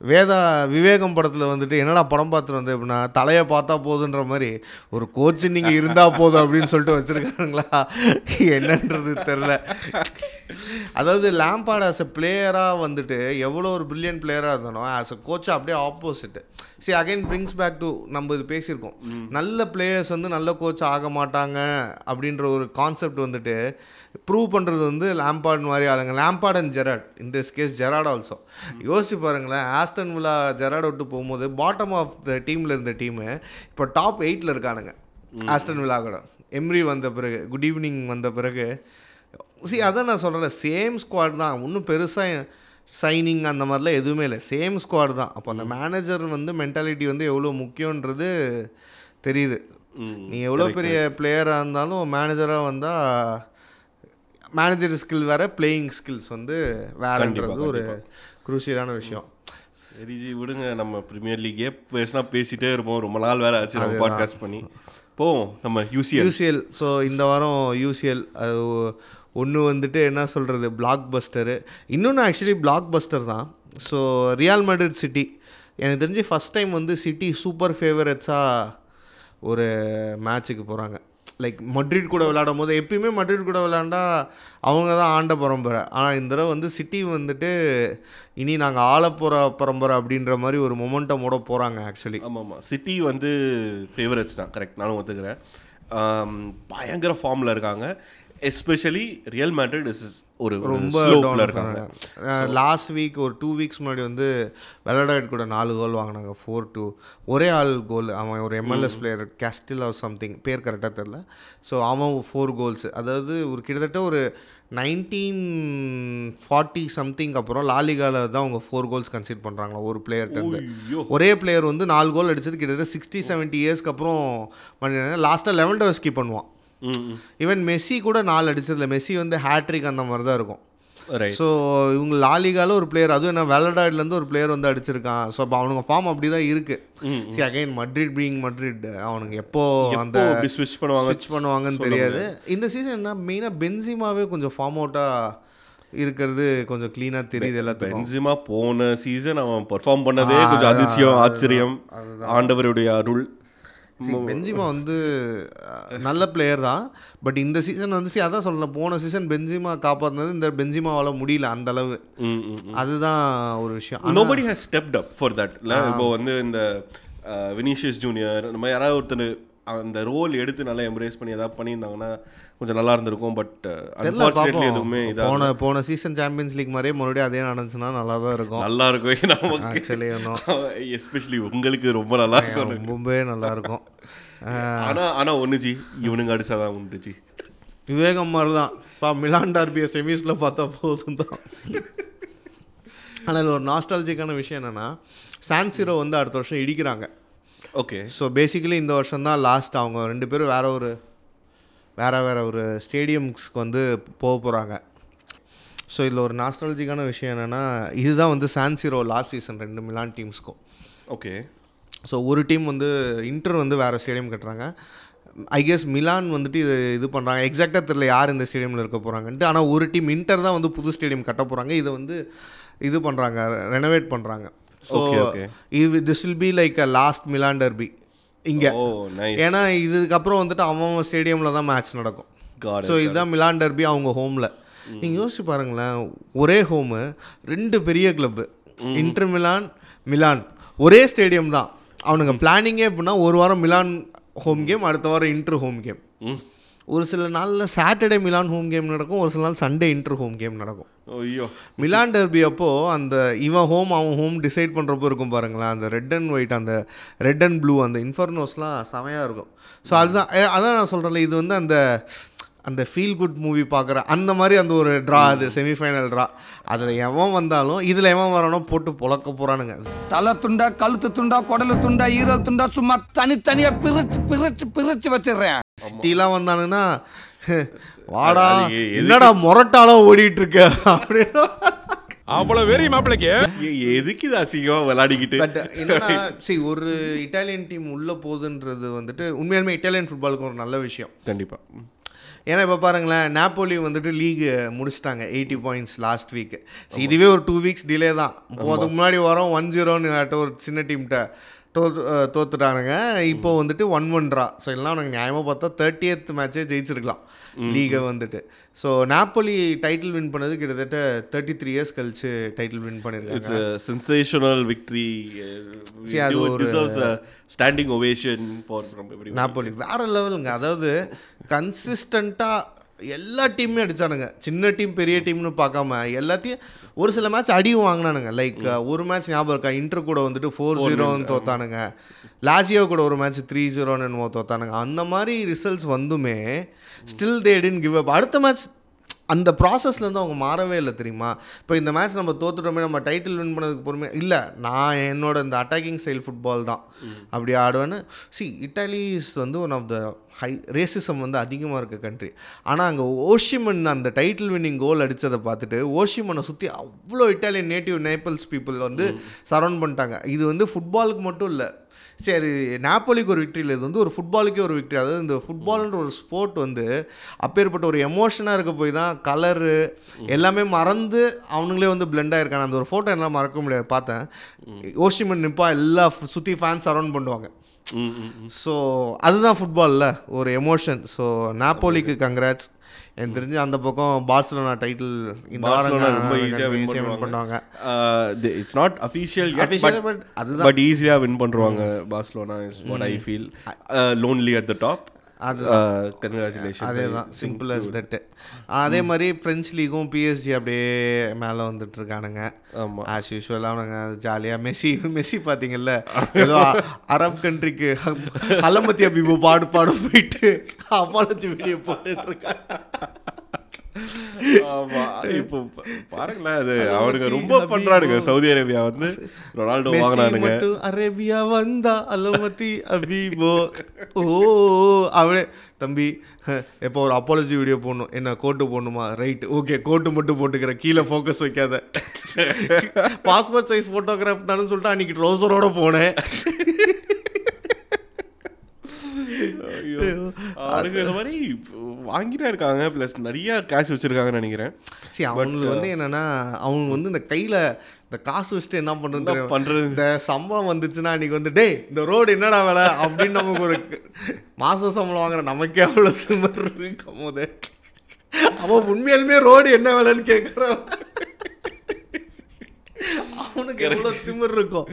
S5: வேதா விவேகம் படத்தில் வந்துட்டு என்னடா படம் பார்த்துட்டு வந்தேன் அப்படின்னா தலையை பார்த்தா போதுன்ற மாதிரி ஒரு கோச்சு நீங்கள் இருந்தால் போதும் அப்படின்னு சொல்லிட்டு வச்சுருக்காங்களா என்னன்றது தெரில அதாவது லேம்பாட் ஆஸ் எ பிளேயராக வந்துட்டு எவ்வளோ ஒரு பிரில்லியன்ட் பிளேயராக இருந்தானோ ஆஸ் அ கோச்சா அப்படியே ஆப்போசிட் சரி அகைன் பிரிங்ஸ் பேக் டு நம்ம இது பேசியிருக்கோம். நல்ல பிளேயர்ஸ் வந்து நல்ல கோச் ஆக மாட்டாங்க அப்படின்ற ஒரு கான்செப்ட் வந்துட்டு ப்ரூவ் பண்ணுறது வந்து லேம்பாட் மாதிரி ஆளுங்க. லேம்பாட் அண்ட் ஜெராட் இந்த கேஸ் ஜெராட் ஆல்சோ யோசிச்சு பாருங்களேன். ஆஸ்டன் விழா ஜெராட் விட்டு போகும்போது பாட்டம் ஆஃப் த டீமில் இருந்த டீமு இப்போ டாப் எயிட்டில் இருக்கானுங்க. ஆஸ்டன் விழா கூட. எம்ரி வந்த பிறகு குட் ஈவினிங் வந்த பிறகு சி அதான் நான் சொல்கிறேன் சேம் ஸ்குவாட் தான். ஒன்றும் பெருசாக சைனிங் அந்த மாதிரிலாம் எதுவுமே இல்லை. சேம் ஸ்குவாட் தான். அப்போ அந்த மேனேஜர் வந்து மென்டாலிட்டி வந்து எவ்வளோ முக்கியன்றது தெரியுது. நீ எவ்வளோ பெரிய பிளேயராக இருந்தாலும் மேனேஜராக வந்தால் மேனேஜர் ஸ்கில் வேறு பிளேயிங் ஸ்கில்ஸ் வந்து வேறன்றது ஒரு குரூசியலான விஷயம்.
S2: சரி ஜி விடுங்க. நம்ம பிரீமியர் லீக்கே பேசினா பேசிட்டே இருப்போம். ரொம்ப நாள் வேற ஆச்சு நம்ம பாட்காஸ்ட் பண்ணி. போவோம். நம்ம யூசிஎல்
S5: யூசிஎல் ஸோ இந்த வாரம் யூசிஎல் அது ஒன்று வந்துட்டு என்ன சொல்கிறது பிளாக் பஸ்டரு இன்னொன்று ஆக்சுவலி பிளாக் பஸ்டர் தான். ஸோ ரியால் மேட்ரிட் சிட்டி எனக்கு தெரிஞ்சு ஃபஸ்ட் டைம் வந்து சிட்டி சூப்பர் ஃபேவரட்ஸாக ஒரு மேட்ச்சுக்கு போகிறாங்க லைக் மட்ரிட் கூட விளையாடும் போது எப்பயுமே மட்ரிட் கூட விளையாண்டா அவங்க தான் ஆண்ட பரம்பரை. ஆனால் இந்த தடவை வந்து சிட்டி வந்துட்டு இனி நாங்கள் ஆள போகிற பரம்பரை அப்படின்ற மாதிரி ஒரு மொமெண்டமோட போகிறாங்க ஆக்சுவலி
S2: ஆமாம் ஆமாம். சிட்டி வந்து ஃபேவரட்ஸ் தான். கரெக்ட் நானும் ஒத்துக்கிறேன். பயங்கர ஃபார்மில் இருக்காங்க. எஸ்பெஷலி ரியல் மேட்ரிட் இஸ் ஒரு
S5: ரொம்ப
S2: இருக்காங்க.
S5: லாஸ்ட் வீக் ஒரு டூ வீக்ஸ் முன்னாடி வந்து வெலடாய்ட் கூட நாலு கோல் வாங்கினாங்க ஃபோர் டூ ஒரே ஆள் கோல் அவன் ஒரு MLS player castle or something பேர் கரெக்டாக தெரில ஸோ அவன் ஃபோர் கோல்ஸ் அதாவது ஒரு கிட்டத்தட்ட ஒரு நைன்டீன் ஃபார்ட்டி சம்திங் அப்புறம் லாலிகால தான் அவங்க ஃபோர் கோல்ஸ் கன்சிட் பண்ணுறாங்களா ஒரு பிளேயர்கிட்ட ஒரே பிளேயர் வந்து நாலு கோல் அடிச்சது கிட்டத்தட்ட சிக்ஸ்டி செவன்ட்டி இயர்ஸ்க்கு அப்புறம் பண்ணிடுறாங்க லாஸ்ட்டாக லெவன் டவர்ஸ்கி பண்ணுவான். ஈவன் மெஸ்ஸி கூட நாலு அடிச்சதில்ல மெஸ்ஸி வந்து ஹேட்ரிக் அந்த மாதிரி தான் இருக்கும். ஸோ இவங்க லாலிகால ஒரு பிளேயர் அதுவும் என்ன வேலடாய்ட்லேருந்து ஒரு பிளேயர் வந்து அடிச்சிருக்கான். ஸோ அப்போ அவனுங்க ஃபார்ம் அப்படி தான் இருக்கு see again Madrid being Madrid அவனுங்க எப்போ அந்த
S2: switch பண்ணுவாங்க
S5: switch பண்ணுவாங்கன்னு தெரியாது. இந்த சீசன் என்ன மெயினாக பென்சிமாவே கொஞ்சம் ஃபார்ம் அவுட்டாக இருக்கிறது கொஞ்சம் க்ளீனாக தெரியுது எல்லாத்துக்கும்.
S2: பென்சிமா போன சீசன் அவன் பெர்ஃபார்ம் பண்ணதே கொஞ்சம் அதிசயம் ஆச்சரியம். ஆண்டவருடைய அருள்.
S5: பென்சிமா [laughs] வந்து நல்ல பிளேயர் தான். பட் இந்த சீசன் வந்து see, அதான் சொல்லலாம் போன சீசன் பென்சிமா காப்பாற்றினது இந்த பென்சிமாவால் முடியல அந்த அளவு. அதுதான் ஒரு விஷயம்.
S2: Nobody has stepped up for that இப்போ வந்து இந்த வினிஷியஸ் ஜூனியர் மாதிரி யாராவது ஒருத்தர் அந்த ரோல் எடுத்து நல்லா எம்ப்ரேஸ் பண்ணி ஏதாவது பண்ணியிருந்தாங்கன்னா கொஞ்சம் நல்லா இருந்திருக்கும் பட்
S5: தெரியல
S2: அன்ஃபார்ச்சுனேட்லி எதுவுமே இதாக
S5: போன போன சீசன் சாம்பியன்ஸ் லீக் மாதிரியே மறுபடியும் அதே நடந்துச்சுன்னா நல்லா தான் இருக்கும்.
S2: நல்லா இருக்கும் நமக்கு. எஸ்பெஷலி [laughs] உங்களுக்கு ரொம்ப நல்லா இருக்கும்
S5: ரொம்பவே நல்லா இருக்கும். அஹ், [laughs]
S2: ஆனா ஆனா ஒண்ணு ஜி இவனுங்க அடிச்சாதான் உண்டு ஜி.
S5: விவேகம் மாதிரி தான் பா மிலான் டார்பியை செமிஸில் பார்த்தா போதும் தான் [laughs] ஆனால் ஒரு நாஸ்டாலஜிக்கான விஷயம் என்னென்னா சான்சிரோ வந்து அடுத்த வருஷம் இடிக்கிறாங்க.
S2: ஓகே
S5: ஸோ பேசிக்கலி இந்த வருஷம் தான் லாஸ்ட் அவங்க ரெண்டு பேரும் வேற ஒரு வேற வேற ஒரு ஸ்டேடியம்ஸ்க்கு வந்து போக போகிறாங்க ஸோ இதில் ஒரு நாஸ்டாலஜிக்கான விஷயம் என்னென்னா இதுதான் வந்து சான்சிரோ லாஸ்ட் சீசன் ரெண்டு மிலான் டீம்ஸ்க்கும்
S2: ஓகே
S5: ஸோ ஒரு டீம் வந்து இன்டர் வந்து வேறு ஸ்டேடியம் கட்டுறாங்க. ஐ கெஸ் மிலான் வந்துட்டு இது இது பண்ணுறாங்க எக்ஸாக்டாக தெரியல யார் இந்த ஸ்டேடியமில் இருக்க போகிறாங்கன்ட்டு ஆனால் ஒரு டீம் இன்டர் தான் வந்து புது ஸ்டேடியம் கட்ட போகிறாங்க இதை வந்து இது பண்ணுறாங்க ரெனோவேட் பண்ணுறாங்க ஸோ. இது this will be like a last Milan derby இங்கே. ஏன்னா இதுக்கப்புறம் வந்துட்டு அவன் ஸ்டேடியமில் தான் மேட்ச் நடக்கும். ஸோ இதுதான் மிலான் டர்பி அவங்க ஹோமில் நீங்கள் யோசிச்சு பாருங்களேன் ஒரே ஹோமு ரெண்டு பெரிய கிளப்பு இன்டர் மிலான் மிலான் ஒரே ஸ்டேடியம் தான். அவனுங்க பிளானிங்கே எப்படின்னா ஒரு வாரம் மிலான் ஹோம் கேம் அடுத்த வாரம் இன்டர் ஹோம் கேம் ஒரு சில நாளில் சாட்டர்டே மிலான் ஹோம் கேம் நடக்கும் ஒரு சில நாள் சண்டே இன்டர் ஹோம் கேம் நடக்கும்.
S2: ஐயோ.
S5: மிலான் டெர்பி அப்போ அந்த இவன் ஹோம் அவன் ஹோம் டிசைட் பண்ணுறப்போ இருக்கும் பாருங்களேன். அந்த ரெட் அண்ட் ஒயிட் அந்த ரெட் அண்ட் ப்ளூ அந்த இன்ஃபர்னோஸ்லாம் செமையாக இருக்கும். ஸோ அதுதான் அதான் நான் சொல்கிறேன்ல இது வந்து அந்த அந்த ஃபீல் குட் மூவி பார்க்குற அந்த மாதிரி அந்த ஒரு ட்ரா அது செமிஃபைனல் ட்ரா அதில் எவன் வந்தாலும் இதில் எவன் வரானோ போட்டு பொழக்க போகிறானுங்க
S12: தலை துண்டா கழுத்து துண்டா குடலு துண்டா ஈரல் துண்டா சும்மா தனித்தனியா பிரிச்சு பிரிச்சு பிரிச்சு வச்சிடுறேன்.
S5: சிட்டிலாம் வந்தானுங்கன்னா வாடா என்னடா மொரட்டாலாம் ஓடிட்டு இருக்க அப்படின்னு.
S1: அவ்வளவு வெறி மாப்பிளைக்கு?
S2: எதுக்கு இது அசிங்கம் விளையாடிக்கிட்டு?
S5: சரி ஒரு இட்டாலியன் டீம் உள்ளே போகுதுன்றது வந்துட்டு உண்மையாலுமே இட்டாலியன் ஃபுட்பாலுக்கு ஒரு நல்ல விஷயம்.
S2: கண்டிப்பா.
S5: ஏன்னா இப்போ பாருங்களேன் நாப்போலி வந்துட்டு லீக் முடிச்சிட்டாங்க எயிட்டி பாயிண்ட்ஸ் லாஸ்ட் வீக் இதுவே ஒரு டூ வீக்ஸ் டிலே தான். இப்போ அதுக்கு முன்னாடி வரோம் ஒன் ஜீரோன்னு ஒரு சின்ன டீம்கிட்ட தோத்து தோத்துட்டானுங்க. இப்போ வந்துட்டு ஒன் ஒன் ட்ரா ஸோ எல்லாம் எனக்கு நியாயமாக பார்த்தா தேர்ட்டியத் மேட்சே ஜெயிச்சிருக்கலாம். லீகை வந்துட்டு. ஸோ நாப்போலி டைட்டில் வின் பண்ணது கிட்டத்தட்ட தேர்ட்டி த்ரீ இயர்ஸ் கழிச்சு டைட்டில் வின்
S2: இட்ஸ்
S5: பண்ணியிருக்காங்க
S2: சென்சேஷனல் விக்ட்ரி
S5: See, அது ஒரு-
S2: standing ovation for from
S5: Napoli வேற லெவலுங்க அதாவது கன்சிஸ்டண்ட்டாக எல்லா டீமுமே அடிச்சானுங்க. சின்ன டீம் பெரிய டீம்னு பார்க்காம எல்லாத்தையும் ஒரு சில மேட்ச் அடியும் வாங்கினானுங்க. லைக் ஒரு மேட்ச் ஞாபகம் இருக்கா? இன்டர் கூட வந்துட்டு ஃபோர் ஜீரோன்னு தோத்தானுங்க. லாஜியோ கூட ஒரு மேட்ச் த்ரீ ஜீரோன்னு என்னமோ தோத்தானுங்க. அந்த மாதிரி results வந்துமே still they didn't give up அடுத்த மேட்ச் அந்த ப்ராசஸ்லேருந்து அவங்க மாறவே இல்லை தெரியுமா? இப்போ இந்த மேட்ச் நம்ம தோத்துட்டோமே நம்ம டைட்டில் வின் பண்ணதுக்கு பொறுமையாக இல்லை நான் என்னோட இந்த அட்டாக்கிங் ஸ்டைல் ஃபுட்பால் தான். அப்படி ஆடுவேன்னு சி இட்டாலிஸ் வந்து one of the high racism வந்து அதிகமாக இருக்க கண்ட்ரி ஆனால் அங்கே ஓஷிமன் அந்த டைட்டில் வின்னிங் கோல் அடித்ததை பார்த்துட்டு ஓஷிமனை சுற்றி அவ்வளோ இட்டாலியன் நேட்டிவ் நேப்பிள்ஸ் பீப்புள் வந்து சரௌண்ட் பண்ணிட்டாங்க. இது வந்து ஃபுட்பாலுக்கு மட்டும் இல்லை சரி நாப்போலிக்கு ஒரு விக்ட்ரி இல்லை இது வந்து ஒரு ஃபுட்பாலுக்கே ஒரு விக்ட்ரி அதாவது இந்த ஃபுட்பால்ன்ற ஒரு ஸ்போர்ட் வந்து அப்பேற்பட்ட ஒரு எமோஷனாக இருக்க போய் தான் கலரு எல்லாமே மறந்து அவனுங்களே வந்து பிளெண்ட் ஆயிருக்காங்க. அந்த ஒரு ஃபோட்டோ என்னால் மறக்க முடியாது பார்த்தேன். ஓஷிமன் நிப்பா எல்லா சுற்றி ஃபேன்ஸ் சரௌண்ட் பண்ணுவாங்க. ஸோ அதுதான் ஃபுட்பாலில் ஒரு எமோஷன் ஸோ நாப்போலிக்கு கங்க்ராட்ஸ் எனக்கு தெரிஞ்சு அந்த பக்கம் பார்சலோனா டைட்டில் இந்த
S2: ரொம்ப
S5: ஈஸியாக வின்
S2: பண்ணுவாங்க.
S5: பண்ணுவாங்க.
S2: It's not official
S5: Official, but அதுதான்.
S2: பட் ஈஸியா வின் பண்றாங்க Barcelona is what I feel lonely at the top
S5: அது
S2: கங்க்ராச்சுலேஷன்
S5: அதே தான். சிம்பிள் அஸ் தட் அதே மாதிரி ஃப்ரெஞ்ச் லீகும் பிஎஸ்ஜி அப்படியே மேலே வந்துட்டு இருக்கானுங்க.
S2: ஆமா.
S5: ஆஸ் யூஸ்வல் அவனுங்க ஜாலியாக மெஸ்ஸி மெஸ்ஸி பார்த்தீங்கல்ல ஏதோ அரப் கண்ட்ரிக்கு அலமத்தி அபிபு பாடு பாடு போயிட்டு அப்பாலஜி வீடியோ போட்டுட்டு இருக்காங்க.
S2: ஆமா. இப்போ பாருங்களேன் அது. அவனுங்க ரொம்ப பண்றானுங்க. சவுதி அரேபியா வந்து ரொனால்டோ வாங்கினானுங்க.
S5: அரேபியா வந்தா அலமதி அபிபோ ஓ அவளே தம்பி எப்போ ஒரு அப்பாலஜி வீடியோ போடணும். என்ன கோட்டு போடணுமா? ரைட் ஓகே கோட்டு மட்டும் போட்டுக்கிறேன் கீழே ஃபோக்கஸ் வைக்காத. பாஸ்போர்ட் சைஸ் ஃபோட்டோகிராஃப் தானே சொல்லிட்டு அன்னைக்கு ட்ரௌசரோட போனேன்.
S2: அவனுக்கு இந்த மாதிரி வாங்கிட்டே இருக்காங்க ப்ளஸ் நிறைய கேஷ் வச்சிருக்காங்கன்னு நினைக்கிறேன்.
S5: சரி அவங்களுக்கு வந்து என்னன்னா அவங்க வந்து இந்த கையில இந்த காசு வச்சுட்டு என்ன தெரியுமா?
S2: பண்றது?
S5: இந்த சம்பளம் வந்துச்சுன்னா அன்னைக்கு வந்து டேய் இந்த ரோடு என்னடா வேலை? அப்படின்னு நமக்கு ஒரு மாச சம்பளம் வாங்குற நமக்கே அவ்வளோ இருக்கும் போது. அவன் உண்மையாலுமே ரோடு என்ன வேலைன்னு கேட்குறான் அவனுக்கு எவ்வளோ திமிர் இருக்கும்.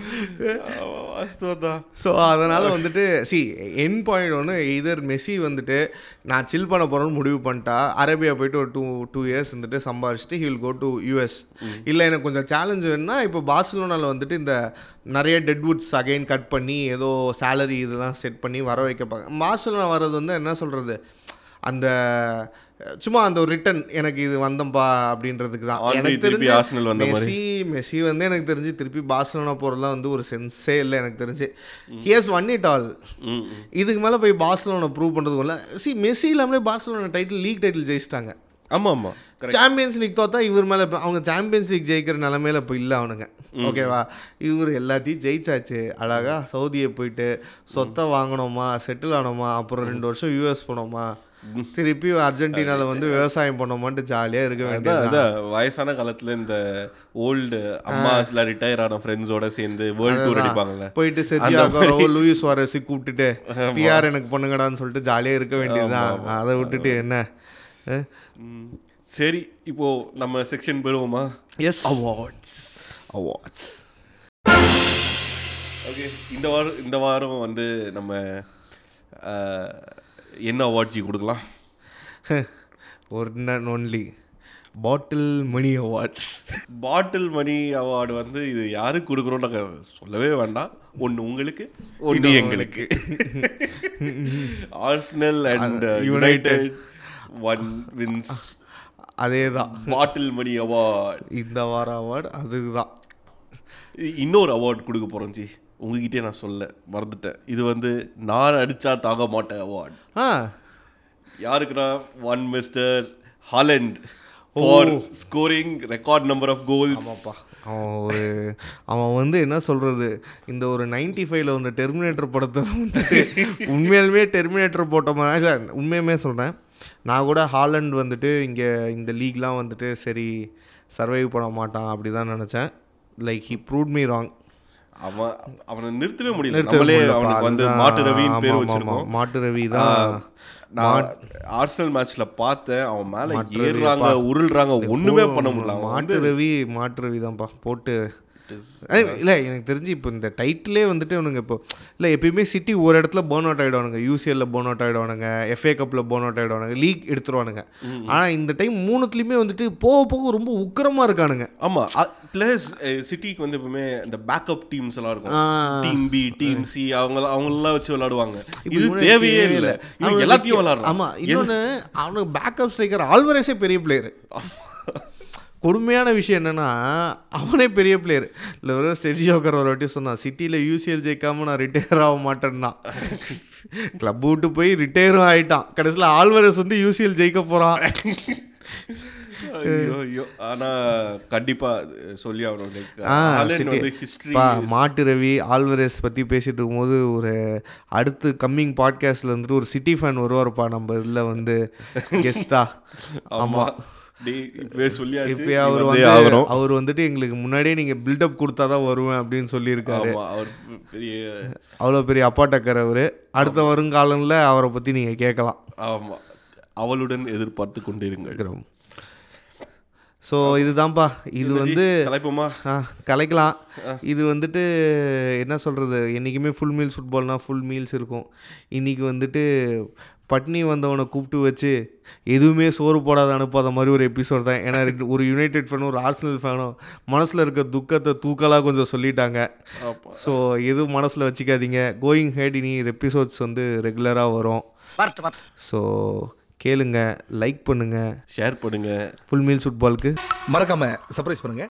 S2: வாஸ்தவம்
S5: ஸோ அதனால் வந்துட்டு சி என் பாயிண்ட் ஒன்று இதர் மெஸ்ஸி வந்துட்டு நான் சில் பண்ண போகிறேன்னு முடிவு பண்ணிட்டா அரேபியா போயிட்டு ஒரு டூ டூ இயர்ஸ் வந்துட்டு சம்பாரிச்சிட்டு ஹில் கோ டு யூஎஸ் இல்லை எனக்கு கொஞ்சம் சேலஞ்ச் வேணும்னா இப்போ பார்சலோனாவில் வந்துட்டு இந்த நிறைய டெட்வுட்ஸ் அகைன் கட் பண்ணி ஏதோ சேலரி இதெல்லாம் செட் பண்ணி வர வைக்கப்பாங்க பார்சலோனா வர்றது வந்து என்ன சொல்கிறது அந்த சும்மா அந்த ஒரு ரிட்டன் எனக்கு இது வந்தம்பா அப்படின்றதுக்கு தான். எனக்கு தெரிஞ்சு. மெஸ்ஸி மெஸ்ஸி வந்து எனக்கு தெரிஞ்சு திருப்பி பார்சலோனா போகிறதுலாம் வந்து ஒரு சென்ஸே இல்லை எனக்கு தெரிஞ்சு. ஹியர்ஸ் ஒன் இட் ஆல் இதுக்கு மேலே போய் பார்சலோனா ப்ரூவ் பண்ணுறதுக்குள்ள சி மெஸ்ஸி இல்லாமலே பார்சலோனா டைட்டில் லீக் டைட்டில் ஜெயிச்சிட்டாங்க.
S2: ஆமா ஆமா.
S5: சாம்பியன்ஸ் லீக் தோத்தா இவர் மேலே அவங்க சாம்பியன்ஸ் லீக் ஜெயிக்கிற நிலமையில இப்போ இல்லை அவனுங்க. ஓகேவா இவர் எல்லாத்தையும் ஜெயிச்சாச்சு. அழகா சவுதியை போயிட்டு சொத்தை வாங்கினோமா செட்டில் ஆனோமா அப்புறம் ரெண்டு வருஷம் யூஎஸ் போனோமா? திருப்பி அர்ஜென்டினால வந்து விவசாயம் பண்ணோமான்ட்டு ஜாலியாக இருக்க வேண்டியது
S2: வயசான காலத்துல இந்த ஓல்டு அம்மாஸ்ல ரிட்டையர் ஆன ஃப்ரெண்ட்ஸோட சேர்ந்து வேர்ல்ட் டூர் அடிப்பாங்கல்ல.
S5: போயிட்டு செத்தியாகோ. லூயிஸ் வாரஸி கூப்பிட்டுட்டு. பிஆர் எனக்கு பண்ணுங்கடான்னு சொல்லிட்டு ஜாலியாக இருக்க வேண்டியதுதான். அதை விட்டுட்டு என்ன.
S2: சரி இப்போ நம்ம செக்ஷன் பெறுவோமா?
S5: எஸ் அவார்ட்ஸ் அவார்ட்ஸ்
S2: ஓகே இந்த வாரம் இந்த வாரம் வந்து நம்ம என்ன அவார்ட்ஸி கொடுக்கலாம்?
S5: One and only bottle money awards
S2: bottle money award வந்து இது யாருக்கு கொடுக்குறோம் நாங்கள் சொல்லவே வேண்டாம். ஒன்று உங்களுக்கு ஒன்று எங்களுக்கு. Arsenal and. United one wins
S5: அதே தான்
S2: பாட்டில் மணி அவார்ட்
S5: இந்த வார அவார்டு அதுதான்.
S2: இன்னொரு அவார்ட் கொடுக்க போகிறோம் ஜி. உங்ககிட்டே நான் சொல்ல மறந்துட்டேன். இது வந்து நான் அடிச்சா தாங்க மாட்டேன் அவார்ட்
S5: ஆ.
S2: யாருக்குன்னா one mister Haaland for scoring record number of goals
S5: அவன் ஒரு அவன் வந்து என்ன சொல்கிறது இந்த ஒரு நைன்டி ஃபைவ்ல வந்த டெர்மினேட்டர் படத்தை வந்துட்டு உண்மையாலுமே டெர்மினேட்டர் போட்ட மாதிரி இல்லை உண்மையுமே சொல்கிறேன் நான் கூட ஹாலண்ட் வந்துட்டு இங்கே இந்த லீக்லாம் வந்துட்டு சரி சர்வைவ் பண்ண மாட்டான் அப்படி தான் நினச்சேன். Like he proved me wrong
S2: அவன் அவனை நிறுத்தவே முடியல நம்மளே. அவனுக்கு வந்து. மாட்டு ரவின்னு பேர் வச்சிருக்கோம்.
S5: மாட்டு ரவி தான்.
S2: நான் ஆர்சனல் மேட்ச்ல பார்த்தேன் அவன் மேல ஏறுறாங்க. உருள்றாங்க ஒண்ணுமே பண்ண முடியல
S5: மாட்டு ரவி மாட்டு ரவி தான்ப்பா போட்டு இல்லை எனக்கு தெரிஞ்சு இப்போ இந்த டைட்டிலே வந்துட்டு அவனுங்க இப்போ இல்லை எப்பயுமே சிட்டி ஒரு இடத்துல பேர்ன் அவுட் ஆகிடுவானுங்க யூசிஎல்ல பேர்ன் அவுட் ஆகிடுவானுங்க எஃப்ஏ கப்பில் பேர்ன் அவுட் ஆகிடுவானுங்க லீக் எடுத்துருவானுங்க. ஆனால் இந்த டைம் மூணுத்துலேயுமே வந்துட்டு போக போக ரொம்ப உக்கிரமாக இருக்கானுங்க.
S2: ஆமா பிளஸ் சிட்டிக்கு வந்து எப்பவுமே இந்த பேக்கப் டீம்ஸ் எல்லாம் இருக்கும். டீம் பி டீம் சி அவங்க அவங்களெல்லாம் வச்சு விளையாடுவாங்க.
S5: இப்போ
S2: இது தேவையே இல்லை. எல்லாத்தையும்
S5: கே-
S2: விளையாடுறான்.
S5: ஆமா இன்னொன்று அவனுக்கு பேக்கப் ஸ்ட்ரைக்கர் ஆல்வரேஸே பெரிய பிளேயர் [laughs] கொடுமையான விஷயம் என்னன்னா அவனே பெரிய பிளேயர் இல்லை ஒரு செர்ஜியோக்கர் ஒரு வாட்டி சொன்னான் சிட்டியில் யூசிஎல் ஜெயிக்காம நான் ரிட்டையர் ஆக மாட்டேன்னா. கிளப் விட்டு போய் ரிட்டையரும் ஆயிட்டான். கடைசியில் ஆல்வரஸ் வந்து யூசிஎல் ஜெயிக்க போகிறான் மாட்டு ரவி ஆல்வரேஸ் பற்றி பேசிட்டு இருக்கும்போது ஒரு அடுத்து கம்மிங் பாட்காஸ்ட்டில் வந்துட்டு ஒரு சிட்டி ஃபேன் வருவார்ப்பா நம்ம இதில் வந்து கெஸ்டா
S2: ஆமா.
S5: ஆமாம் அவர்
S2: வந்தே.
S5: அவர் வந்துட்டு எங்களுக்கு முன்னாடியே நீங்கள் பில்டப் கொடுத்தா தான் வருவேன் அப்படின்னு சொல்லியிருக்காரு.
S2: அவர் பெரிய
S5: அவ்வளோ பெரிய அப்பாட்டக்கர் அவர். அடுத்த வருங்காலங்களில் அவரை பற்றி நீங்கள் கேட்கலாம்.
S2: ஆமா. அவளுடன் எதிர்பார்த்து கொண்டிருங்கள்.
S5: ஸோ இதுதான்ப்பா. இது வந்து
S2: கலைப்போமா?
S5: ஆ கலைக்கலாம். இது வந்துட்டு என்ன சொல்கிறது என்றைக்குமே ஃபுல் மீல்ஸ் ஃபுட்பால்னால் ஃபுல் மீல்ஸ் இருக்கும். இன்றைக்கி வந்துட்டு பட்னி வந்தவனை கூப்பிட்டு வச்சு எதுவுமே சோறு போடாத அனுப்பாத மாதிரி ஒரு எபிசோட் தான். ஏன்னா ஒரு யுனைடெட் ஃபேனும் ஒரு ஆர்சனல் ஃபேனும் மனசில் இருக்க துக்கத்தை தூக்கலாக கொஞ்சம் சொல்லிட்டாங்க. ஸோ எதுவும் மனசில் வச்சுக்காதீங்க. கோயிங் ஹெட் இனி எபிசோட்ஸ் வந்து ரெகுலராக வரும். ஸோ கேளுங்க லைக் பண்ணுங்க.
S2: ஷேர் பண்ணுங்க.
S5: ஃபுல் மீல்ஸ் ஃபுட்பாலுக்கு
S12: மறக்காம சர்ப்ரைஸ் பண்ணுங்க.